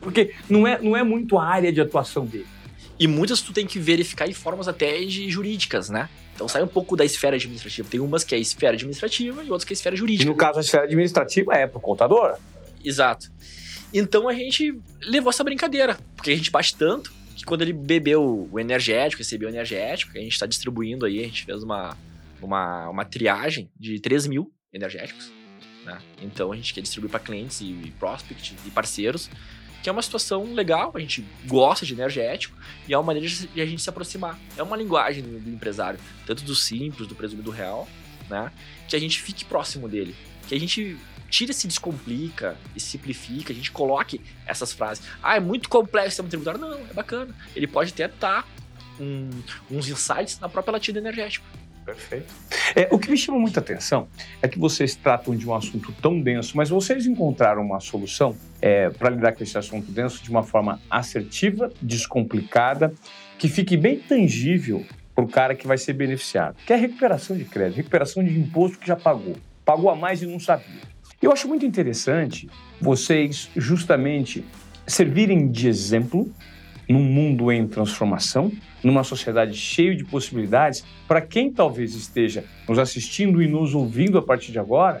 Speaker 1: Porque não é, não é muito a área de atuação dele.
Speaker 2: E muitas tu tem que verificar em formas até de jurídicas, né? Então sai um pouco da esfera administrativa. Tem umas que é esfera administrativa e outras que é esfera jurídica.
Speaker 1: E no caso, a esfera administrativa é pro contador.
Speaker 2: Exato. Então a gente levou essa brincadeira, porque a gente bate tanto que quando ele bebeu o energético, recebeu o energético, a gente está distribuindo aí, a gente fez uma, uma, uma triagem de 3 mil energéticos. Né? Então a gente quer distribuir para clientes e prospects e parceiros, que é uma situação legal, a gente gosta de energético e é uma maneira de a gente se aproximar. É uma linguagem do empresário, tanto do simples, do presumido real, né? Que a gente fique próximo dele, que a gente tira, se descomplica e simplifica, a gente coloque essas frases. Ah, é muito complexo o sistema tributário. Não, é bacana. Ele pode até estar um, uns insights na própria latina energética.
Speaker 1: Perfeito. É, o que me chama muita atenção é que vocês tratam de um assunto tão denso, mas vocês encontraram uma solução é, para lidar com esse assunto denso de uma forma assertiva, descomplicada, que fique bem tangível para o cara que vai ser beneficiado, que é recuperação de crédito, recuperação de imposto que já pagou, pagou a mais e não sabia. Eu acho muito interessante vocês justamente servirem de exemplo num mundo em transformação, numa sociedade cheia de possibilidades, para quem talvez esteja nos assistindo e nos ouvindo a partir de agora,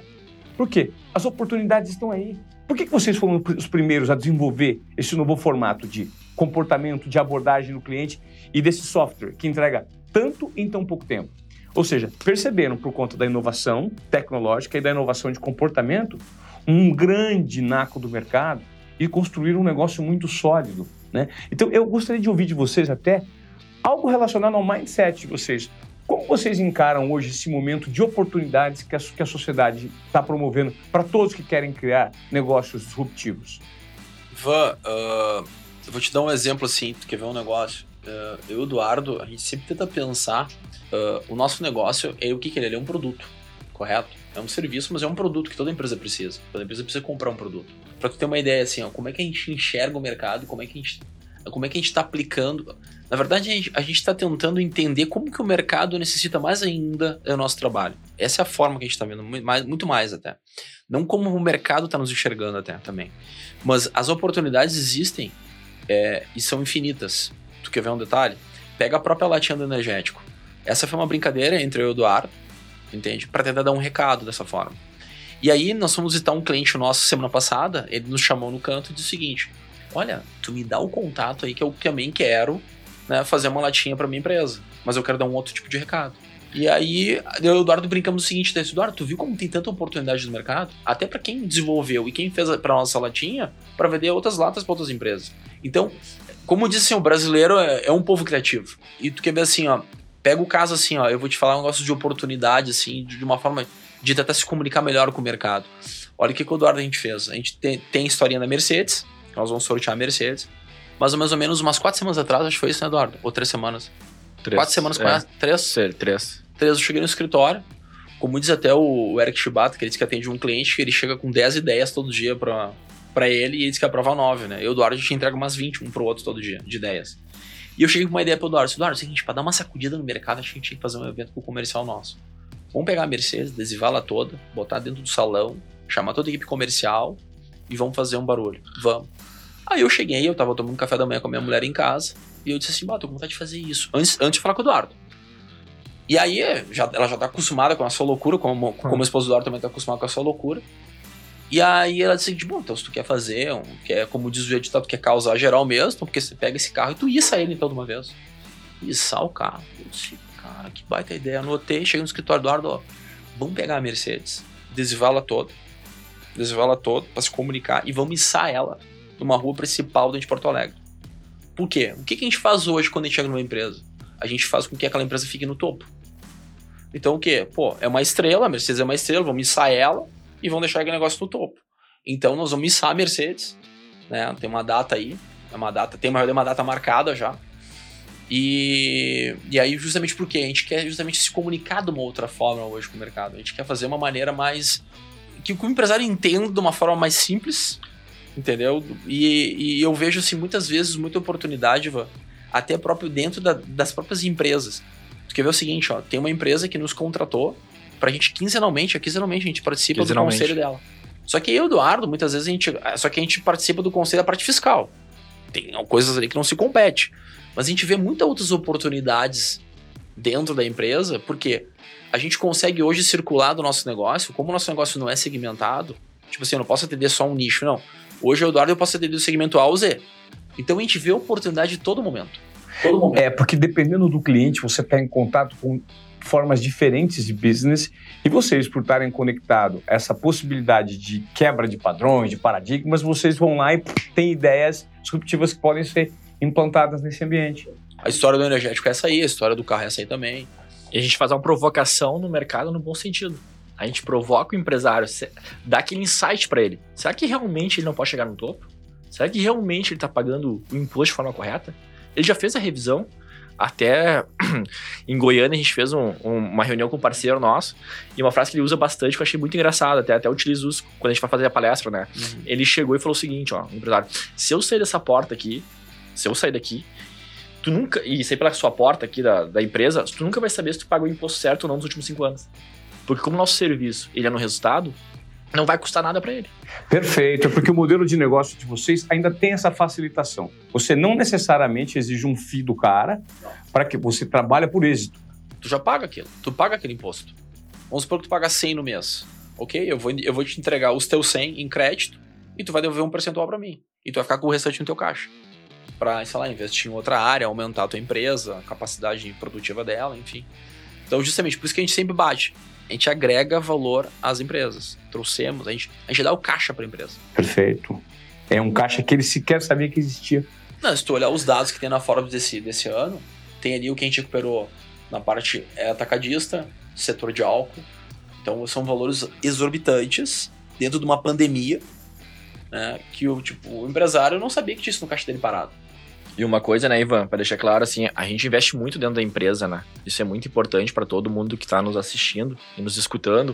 Speaker 1: porque as oportunidades estão aí. Por que, vocês foram os primeiros a desenvolver esse novo formato de comportamento, de abordagem no cliente e desse software que entrega tanto em tão pouco tempo? Ou seja, perceberam por conta da inovação tecnológica e da inovação de comportamento um grande naco do mercado e construíram um negócio muito sólido né? Então, eu gostaria de ouvir de vocês até algo relacionado ao mindset de vocês. Como vocês encaram hoje esse momento de oportunidades que a, que a sociedade está promovendo para todos que querem criar negócios disruptivos?
Speaker 3: Van, uh, eu vou te dar um exemplo assim, tu quer ver um negócio? Uh, eu Eduardo, a gente sempre tenta pensar, uh, o nosso negócio é o que, que ele é? Ele é um produto, correto? É um serviço, mas é um produto que toda empresa precisa. Toda empresa precisa comprar um produto. Para tu ter uma ideia assim, ó, como é que a gente enxerga o mercado, como é que a gente como é que a gente está aplicando. Na verdade, a gente está tentando entender como que o mercado necessita mais ainda do nosso trabalho. Essa é a forma que a gente está vendo, muito mais, muito mais até. Não como o mercado está nos enxergando até também. Mas as oportunidades existem é, e são infinitas. Tu quer ver um detalhe? Pega a própria latinha do energético. Essa foi uma brincadeira entre eu e o Eduardo, entende? Para tentar dar um recado dessa forma. E aí nós fomos visitar um cliente nosso semana passada, ele nos chamou no canto e disse o seguinte: Olha, tu me dá o contato aí que eu também quero né, fazer uma latinha para minha empresa, mas eu quero dar um outro tipo de recado. E aí, eu e o Eduardo brincamos o seguinte: Eduardo, tu viu como tem tanta oportunidade no mercado? Até para quem desenvolveu e quem fez para nossa latinha, para vender outras latas para outras empresas. Então, como disse assim, o brasileiro é, é, um povo criativo. E tu quer ver assim, ó, pega o caso assim, ó, eu vou te falar um negócio de oportunidade, assim, de uma forma de tentar se comunicar melhor com o mercado. Olha o que, que o Eduardo a gente fez. A gente tem, tem historinha da Mercedes, nós vamos sortear a Mercedes. Mas mais ou menos umas quatro semanas atrás, acho que foi isso, né, Eduardo? Ou três semanas?
Speaker 2: Três.
Speaker 3: Quatro semanas é. Três?
Speaker 2: Três.
Speaker 3: Três, eu cheguei no escritório. Como diz até o Eric Chibata, que ele diz que atende um cliente, que ele chega com 10 ideias todo dia pra, pra ele e ele diz que aprova 9, né? Eu e o Eduardo, a gente entrega umas 20 um pro outro todo dia, de ideias. E eu cheguei com uma ideia pro Eduardo. Eduardo, é o seguinte, pra dar uma sacudida no mercado, a gente tinha que fazer um evento com o comercial nosso. Vamos pegar a Mercedes, adesivá-la toda, botar dentro do salão, chamar toda a equipe comercial e vamos fazer um barulho. Vamos. Aí eu cheguei, eu tava tomando café da manhã com a minha mulher em casa, e eu disse assim, bah, tô com vontade de fazer isso. Antes, antes de falar com o Eduardo. E aí, já, ela já tá acostumada com a sua loucura, como, como a esposa do Eduardo também tá acostumada com a sua loucura. E aí ela disse, bom, então se tu quer fazer, um, quer, como diz o editor, tu quer causar geral mesmo, então porque você pega esse carro e tu issa ele então de uma vez. Içar o carro. Eu disse, cara, que baita ideia. Anotei, cheguei no escritório do Eduardo, ó, vamos pegar a Mercedes, adesivá-la toda, adesivá-la toda pra se comunicar e vamos içar ela numa rua principal dentro de Porto Alegre. Por quê? O que, que a gente faz hoje quando a gente chega numa empresa? A gente faz com que aquela empresa fique no topo. Então o quê? Pô, é uma estrela, a Mercedes é uma estrela, vamos missar ela e vão deixar aquele negócio no topo. Então nós vamos missar a Mercedes, né? Tem uma data aí, é uma data, tem uma, uma data marcada já. E, e aí, justamente porque a gente quer justamente se comunicar de uma outra forma hoje com o mercado. A gente quer fazer uma maneira mais. que o empresário entenda de uma forma mais simples, entendeu? E, e eu vejo assim muitas vezes muita oportunidade, Ivan, até próprio dentro da, das próprias empresas. Tu quer ver o seguinte, ó, tem uma empresa que nos contratou pra gente quinzenalmente, quinzenalmente a gente participa do conselho dela. Só que eu, Eduardo, muitas vezes a gente, só que a gente participa do conselho da parte fiscal. Tem coisas ali que não se compete. Mas a gente vê muitas outras oportunidades dentro da empresa, porque a gente consegue hoje circular do nosso negócio, como o nosso negócio não é segmentado, tipo assim, eu não posso atender só um nicho, não. Hoje, o Eduardo, eu posso atender do segmento A ou Z. Então a gente vê oportunidade de todo momento. Todo momento.
Speaker 1: É, porque dependendo do cliente, você está em contato com formas diferentes de business e vocês, por estarem conectados essa possibilidade de quebra de padrões, de paradigmas, vocês vão lá e têm ideias disruptivas que podem ser implantadas nesse ambiente.
Speaker 3: A história do energético é essa aí, a história do carro é essa aí também.
Speaker 2: E a gente faz uma provocação no mercado no bom sentido. A gente provoca o empresário, dá aquele insight para ele. Será que realmente ele não pode chegar no topo? Será que realmente ele está pagando o imposto de forma correta? Ele já fez a revisão, até em Goiânia a gente fez um, um, uma reunião com um parceiro nosso e uma frase que ele usa bastante que eu achei muito engraçada, até, até utilizo isso quando a gente vai fazer a palestra, né? Uhum. Ele chegou e falou o seguinte, ó, empresário, se eu sair dessa porta aqui, se eu sair daqui, tu nunca, e sair pela sua porta aqui da, da empresa, tu nunca vai saber se tu pagou o imposto certo ou não nos últimos cinco anos. Porque como o nosso serviço, ele é no resultado, não vai custar nada para ele.
Speaker 1: Perfeito, porque o modelo de negócio de vocês ainda tem essa facilitação. Você não necessariamente exige um FII do cara para que você trabalhe por êxito.
Speaker 3: Tu já paga aquilo, tu paga aquele imposto. Vamos supor que tu paga 100 no mês. Ok, eu vou, eu vou te entregar os teus 100 em crédito e tu vai devolver um percentual para mim. E tu vai ficar com o restante no teu caixa. Para, sei lá, investir em outra área, aumentar a tua empresa, a capacidade produtiva dela, enfim. Então, justamente por isso que a gente sempre bate a gente agrega valor às empresas. Trouxemos, a gente, a gente dá o caixa para a empresa.
Speaker 1: Perfeito. É um caixa que ele sequer sabia que existia.
Speaker 3: Não, se tu olhar os dados que tem na Forbes desse, desse ano, tem ali o que a gente recuperou na parte é, atacadista, setor de álcool. Então são valores exorbitantes dentro de uma pandemia, né, que o, tipo, o empresário não sabia que tinha isso no caixa dele parado.
Speaker 2: E uma coisa, né, Ivan, para deixar claro, assim, a gente investe muito dentro da empresa, né? Isso é muito importante para todo mundo que está nos assistindo e nos escutando.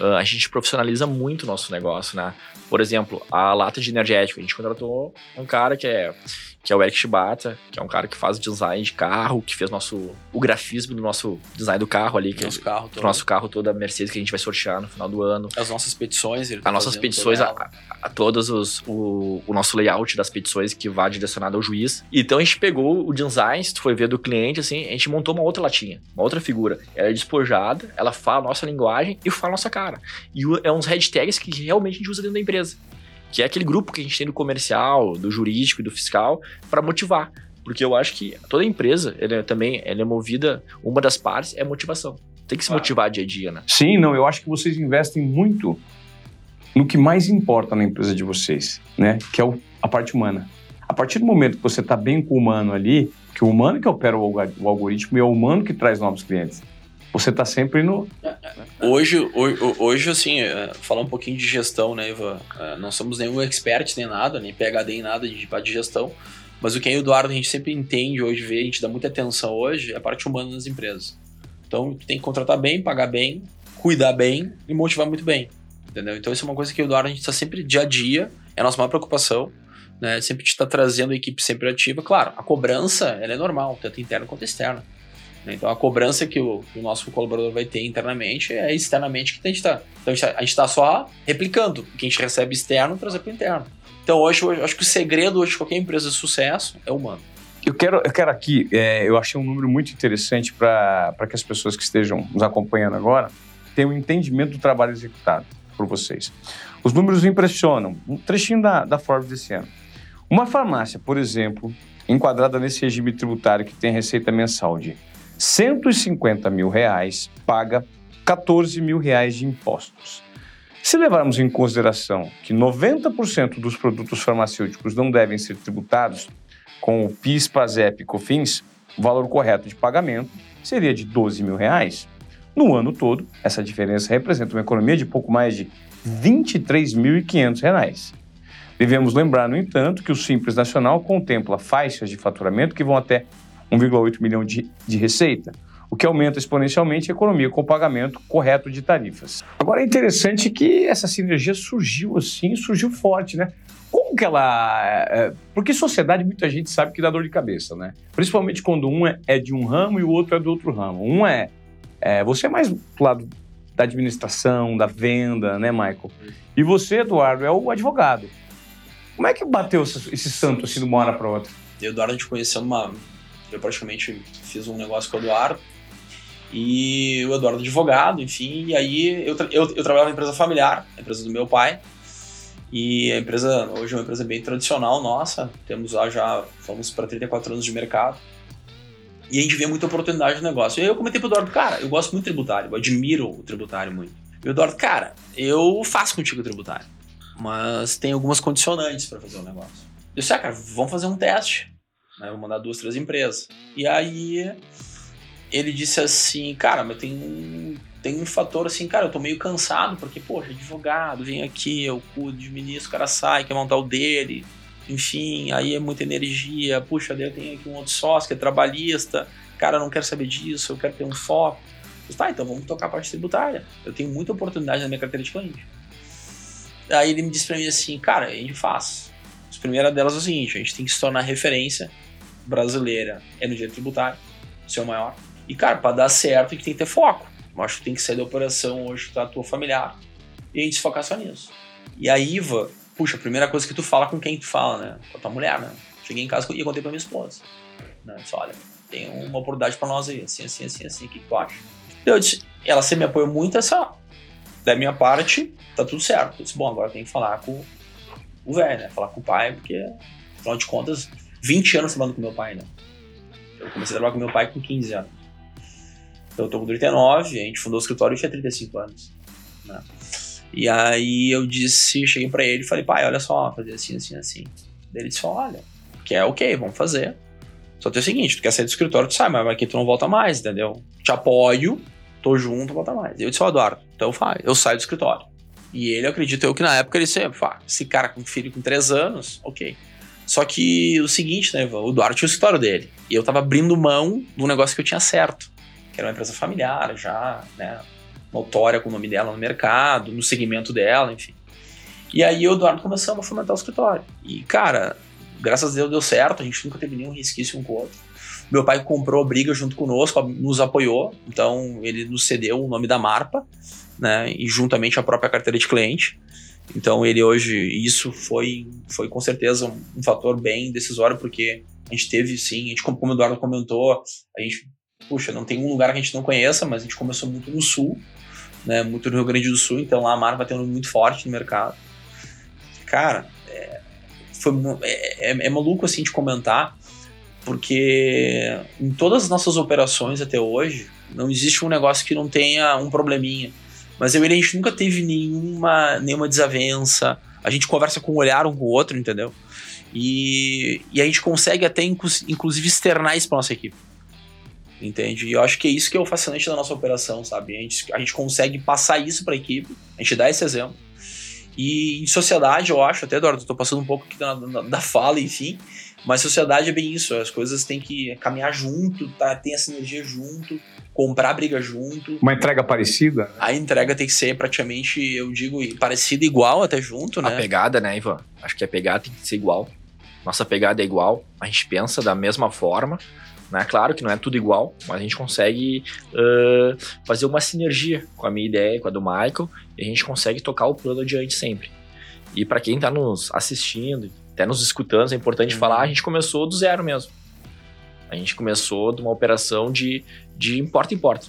Speaker 2: Uh, a gente profissionaliza muito o nosso negócio, né? Por exemplo, a lata de energético. A gente contratou um cara que é que é o Eric Shibata, que é um cara que faz design de carro, que fez nosso, o grafismo do nosso design do carro ali. Que
Speaker 3: nosso é, carro
Speaker 2: todo. nosso carro todo, a Mercedes que a gente vai sortear no final do ano.
Speaker 3: As nossas petições. Ele tá
Speaker 2: As nossas petições, a, a, a, todos os, o, o nosso layout das petições que vai direcionado ao juiz. Então a gente pegou o design, se tu foi ver do cliente, assim, a gente montou uma outra latinha, uma outra figura. Ela é despojada, ela fala a nossa linguagem e fala a nossa cara. E é uns hashtags que realmente a gente usa dentro da empresa que é aquele grupo que a gente tem do comercial, do jurídico e do fiscal, para motivar. Porque eu acho que toda empresa, ela é, também ela é movida, uma das partes é motivação. Tem que se motivar dia a dia, né?
Speaker 1: Sim, não, eu acho que vocês investem muito no que mais importa na empresa de vocês, né? Que é o, a parte humana. A partir do momento que você está bem com o humano ali, que o humano que opera o, o algoritmo e é o humano que traz novos clientes você está sempre no.
Speaker 3: Hoje, hoje, assim, é, falar um pouquinho de gestão, né, Ivan? É, não somos nenhum expert nem nada, nem PHD em nada de, de gestão, mas o que o Eduardo a gente sempre entende hoje, vê, a gente dá muita atenção hoje, é a parte humana das empresas. Então, tem que contratar bem, pagar bem, cuidar bem e motivar muito bem. Entendeu? Então, isso é uma coisa que o Eduardo a gente está sempre dia a dia, é a nossa maior preocupação. Né? Sempre está trazendo a equipe sempre ativa. Claro, a cobrança ela é normal, tanto interna quanto externa. Né? Então a cobrança que o, que o, nosso colaborador vai ter internamente é externamente que a gente está. Então a gente está tá só replicando o que a gente recebe externo trazer para o interno. Então hoje eu acho que o segredo hoje de qualquer empresa de sucesso é humano.
Speaker 1: Eu quero, eu quero aqui, é, eu achei um número muito interessante para que as pessoas que estejam nos acompanhando agora tenham um entendimento do trabalho executado por vocês. Os números impressionam. Um trechinho da, da Forbes desse ano. Uma farmácia, por exemplo, enquadrada nesse regime tributário que tem receita mensal de 150 mil reais paga 14 mil reais de impostos. Se levarmos em consideração que 90% dos produtos farmacêuticos não devem ser tributados com o PIS, PASEP e COFINS, o valor correto de pagamento seria de 12 mil reais. No ano todo, essa diferença representa uma economia de pouco mais de 23.500 reais. Devemos lembrar, no entanto, que o Simples Nacional contempla faixas de faturamento que vão até 1,8 milhão de, de receita, o que aumenta exponencialmente a economia com o pagamento correto de tarifas. Agora é interessante que essa sinergia surgiu assim, surgiu forte, né? Como que ela. É, é, porque sociedade muita gente sabe que dá dor de cabeça, né? Principalmente quando um é, de um ramo e o outro é do outro ramo. Um é. é você é mais do lado da administração, da venda, né, Michael? E você, Eduardo, é o advogado. Como é que bateu esse santo assim de uma hora para outra?
Speaker 3: Eduardo, a gente conheceu numa, eu praticamente fiz um negócio com o Eduardo. E o Eduardo advogado, enfim. E aí eu, eu, eu trabalhava na empresa familiar, empresa do meu pai. E a empresa hoje é uma empresa bem tradicional nossa. Temos lá já, vamos para 34 anos de mercado. E a gente vê muita oportunidade no negócio. E aí eu comentei pro Eduardo, cara, eu gosto muito do tributário, eu admiro o tributário muito. E o Eduardo, cara, eu faço contigo tributário, mas tem algumas condicionantes para fazer o negócio. Eu disse, ah, cara, vamos fazer um teste. Né? Vou mandar duas, três empresas. E aí ele disse assim, cara, mas tem um, tem um fator assim, cara, eu tô meio cansado, porque, poxa, advogado, vem aqui, eu cuido, administro, o cara sai, quer montar o dele, enfim, aí é muita energia, puxa, daí eu tenho aqui um outro sócio que é trabalhista, cara, não quero saber disso, eu quero ter um foco. Disse, tá, então vamos tocar a parte tributária. Eu tenho muita oportunidade na minha carteira de cliente. Aí ele me disse pra mim assim, cara, a gente faz. A primeira delas é o seguinte, a gente tem que se tornar referência brasileira é no direito tributário, ser o maior. E, cara, para dar certo, tem que ter foco. Eu acho que tem que sair da operação hoje da tua familiar e a gente se focar só nisso. E a IVA, puxa, a primeira coisa que tu fala com quem tu fala, né? Com a tua mulher, né? Cheguei em casa e contei pra minha esposa. Né? Disse, olha, tem uma oportunidade pra nós aí, assim, assim, assim, assim, o que tu acha? Eu disse, ela sempre me apoiou muito essa. Da minha parte, tá tudo certo. Eu disse, bom, agora tem que falar com o velho, né? Falar com o pai, porque, afinal de contas, 20 anos trabalhando com meu pai, né? Eu comecei a trabalhar com meu pai com 15 anos. Então eu tô com 39, a gente fundou o escritório e tinha 35 anos. Né? E aí eu disse, cheguei pra ele e falei, pai, olha só, fazer assim, assim, assim. Ele disse, olha, que é ok, vamos fazer. Só tem o seguinte, tu quer sair do escritório, tu sai, mas aqui tu não volta mais, entendeu? Te apoio, tô junto, volta mais. Eu disse, ó, Eduardo, então faz, eu saio do escritório. E ele, acredito eu que na época ele sempre, ah, esse cara com filho com 3 anos, ok. Só que o seguinte, né, o Eduardo tinha o escritório dele. E eu tava abrindo mão do negócio que eu tinha certo. Que era uma empresa familiar já, né? Notória com o nome dela no mercado, no segmento dela, enfim. E aí o Eduardo começou a fomentar o escritório. E, cara, graças a Deus deu certo, a gente nunca teve nenhum resquício um com o outro. Meu pai comprou a briga junto conosco, nos apoiou, então ele nos cedeu o nome da Marpa, né? E juntamente a própria carteira de cliente. Então ele hoje, isso foi, foi com certeza um, um, fator bem decisório, porque a gente teve sim, a gente, como o Eduardo comentou, a gente, puxa, não tem um lugar que a gente não conheça, mas a gente começou muito no sul, né, muito no Rio Grande do Sul, então lá a marca um muito forte no mercado. Cara, é, foi, é, é, é maluco assim de comentar, porque em todas as nossas operações até hoje, não existe um negócio que não tenha um probleminha. Mas eu e ele, a gente nunca teve nenhuma, nenhuma desavença. A gente conversa com um olhar um com o outro, entendeu? E, e a gente consegue até, inclusive, externar isso pra nossa equipe. Entende? E eu acho que é isso que é o fascinante da nossa operação, sabe? A gente, a gente consegue passar isso pra equipe, a gente dá esse exemplo. E em sociedade, eu acho, até, Eduardo, tô passando um pouco aqui da, da, da fala, enfim, mas sociedade é bem isso, as coisas têm que caminhar junto, tá? tem essa energia junto, comprar briga junto.
Speaker 1: Uma entrega parecida?
Speaker 3: A entrega tem que ser praticamente, eu digo, parecida igual até junto, né?
Speaker 2: A pegada, né, Ivan? Acho que a pegada tem que ser igual. Nossa pegada é igual, a gente pensa da mesma forma. Né? Claro que não é tudo igual, mas a gente consegue uh, fazer uma sinergia com a minha ideia, com a do Michael, e a gente consegue tocar o plano adiante sempre. E para quem está nos assistindo, até nos escutando, é importante uhum. falar, a gente começou do zero mesmo. A gente começou de uma operação de, de importa importa.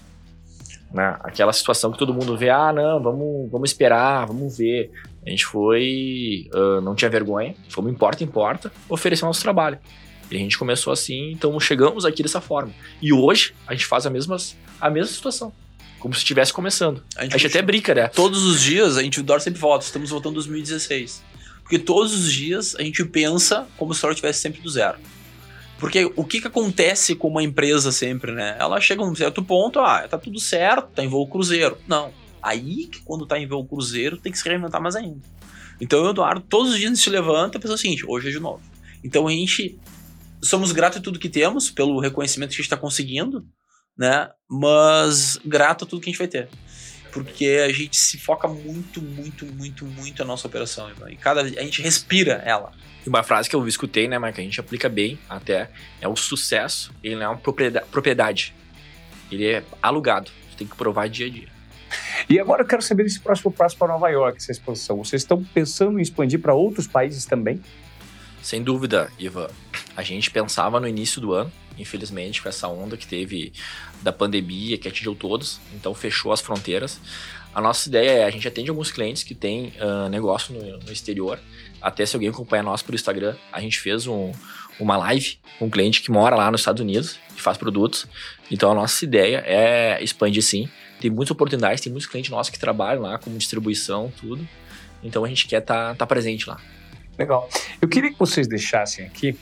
Speaker 2: Né? Aquela situação que todo mundo vê, ah, não, vamos, vamos esperar, vamos ver. A gente foi, uh, não tinha vergonha, fomos importa importa, oferecer nosso trabalho. E a gente começou assim, então chegamos aqui dessa forma. E hoje a gente faz a mesma, a mesma situação. Como se estivesse começando. A gente, a gente até brinca, né?
Speaker 3: Todos os dias, a gente dorme sempre volta. Estamos voltando em 2016. Porque todos os dias a gente pensa como se o estivesse sempre do zero. Porque o que, que acontece com uma empresa sempre, né? Ela chega num certo ponto, ah, tá tudo certo, tá em voo cruzeiro. Não. Aí que quando tá em voo cruzeiro tem que se reinventar mais ainda. Então o Eduardo todos os dias se levanta e pensa o seguinte, hoje é de novo. Então a gente somos gratos a tudo que temos, pelo reconhecimento que a gente está conseguindo, né? Mas grato a tudo que a gente vai ter porque a gente se foca muito, muito, muito, muito na nossa operação, Ivan. E cada a gente respira ela.
Speaker 2: E uma frase que eu escutei, né, Mike, a gente aplica bem até, é o sucesso, ele não é uma propriedade. Ele é alugado. Você tem que provar dia a dia.
Speaker 1: E agora eu quero saber desse próximo passo para Nova York, essa expansão. Vocês estão pensando em expandir para outros países também?
Speaker 2: Sem dúvida, Ivan. A gente pensava no início do ano, infelizmente, com essa onda que teve da pandemia, que atingiu todos, então fechou as fronteiras. A nossa ideia é, a gente atende alguns clientes que têm uh, negócio no, no, exterior, até se alguém acompanha nós por Instagram, a gente fez um, uma live com um cliente que mora lá nos Estados Unidos, que faz produtos. Então a nossa ideia é expandir sim. Tem muitas oportunidades, tem muitos clientes nossos que trabalham lá com distribuição, tudo. Então a gente quer estar tá, tá presente lá.
Speaker 1: Legal. Eu queria que vocês deixassem aqui,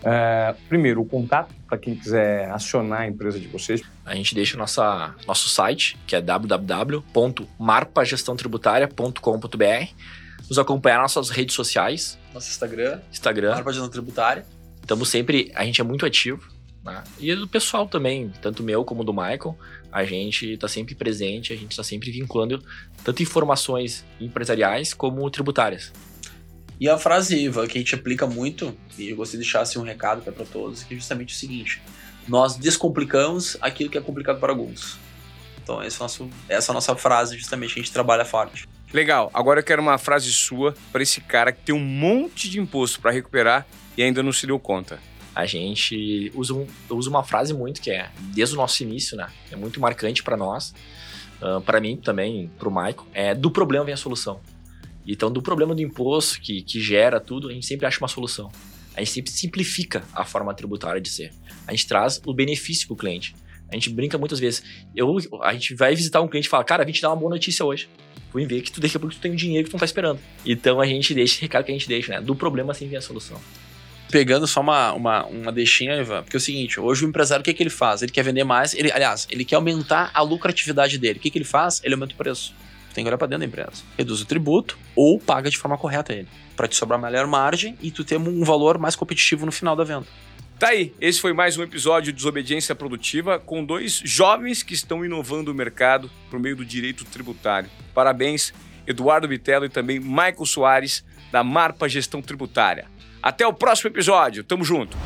Speaker 1: uh, primeiro, o contato para quem quiser acionar a empresa de vocês.
Speaker 2: A gente deixa nossa, nosso site, que é www.marpagestãotributária.com.br. Nos acompanhar nas nossas redes sociais.
Speaker 3: Nosso Instagram.
Speaker 2: Instagram.
Speaker 3: Marpa Gestão Tributária.
Speaker 2: Estamos sempre, a gente é muito ativo. Né? E do pessoal também, tanto meu como do Michael, a gente está sempre presente, a gente está sempre vinculando tanto informações empresariais como tributárias.
Speaker 3: E a frase, Iva, que a gente aplica muito, e eu gostaria de deixar assim, um recado para todos, que é justamente o seguinte: nós descomplicamos aquilo que é complicado para alguns. Então, esse é nosso, essa é a nossa frase, justamente, que a gente trabalha forte.
Speaker 1: Legal, agora eu quero uma frase sua para esse cara que tem um monte de imposto para recuperar e ainda não se deu conta.
Speaker 2: A gente usa, um, usa uma frase muito que é, desde o nosso início, né? É muito marcante para nós, uh, para mim também, para o Michael, é do problema vem a solução. Então, do problema do imposto que, que gera tudo, a gente sempre acha uma solução. A gente sempre simplifica a forma tributária de ser. A gente traz o benefício para o cliente. A gente brinca muitas vezes. Eu, a gente vai visitar um cliente e fala, cara, vim te dar uma boa notícia hoje. Vou ver que tu daqui a pouco tu tem um dinheiro que tu não tá esperando. Então a gente deixa esse recado que a gente deixa, né? Do problema sempre vem a solução.
Speaker 3: Pegando só uma, uma, uma deixinha, Ivan, porque é o seguinte, hoje o empresário, o que, que ele faz? Ele quer vender mais, ele, aliás, ele quer aumentar a lucratividade dele. O que, que ele faz? Ele aumenta o preço tem que olhar para dentro da empresa. Reduz o tributo ou paga de forma correta ele, para te sobrar melhor margem e tu ter um valor mais competitivo no final da venda.
Speaker 1: Tá aí, esse foi mais um episódio de Desobediência Produtiva com dois jovens que estão inovando o mercado por meio do direito tributário. Parabéns, Eduardo Vitello e também Michael Soares, da Marpa Gestão Tributária. Até o próximo episódio, tamo junto!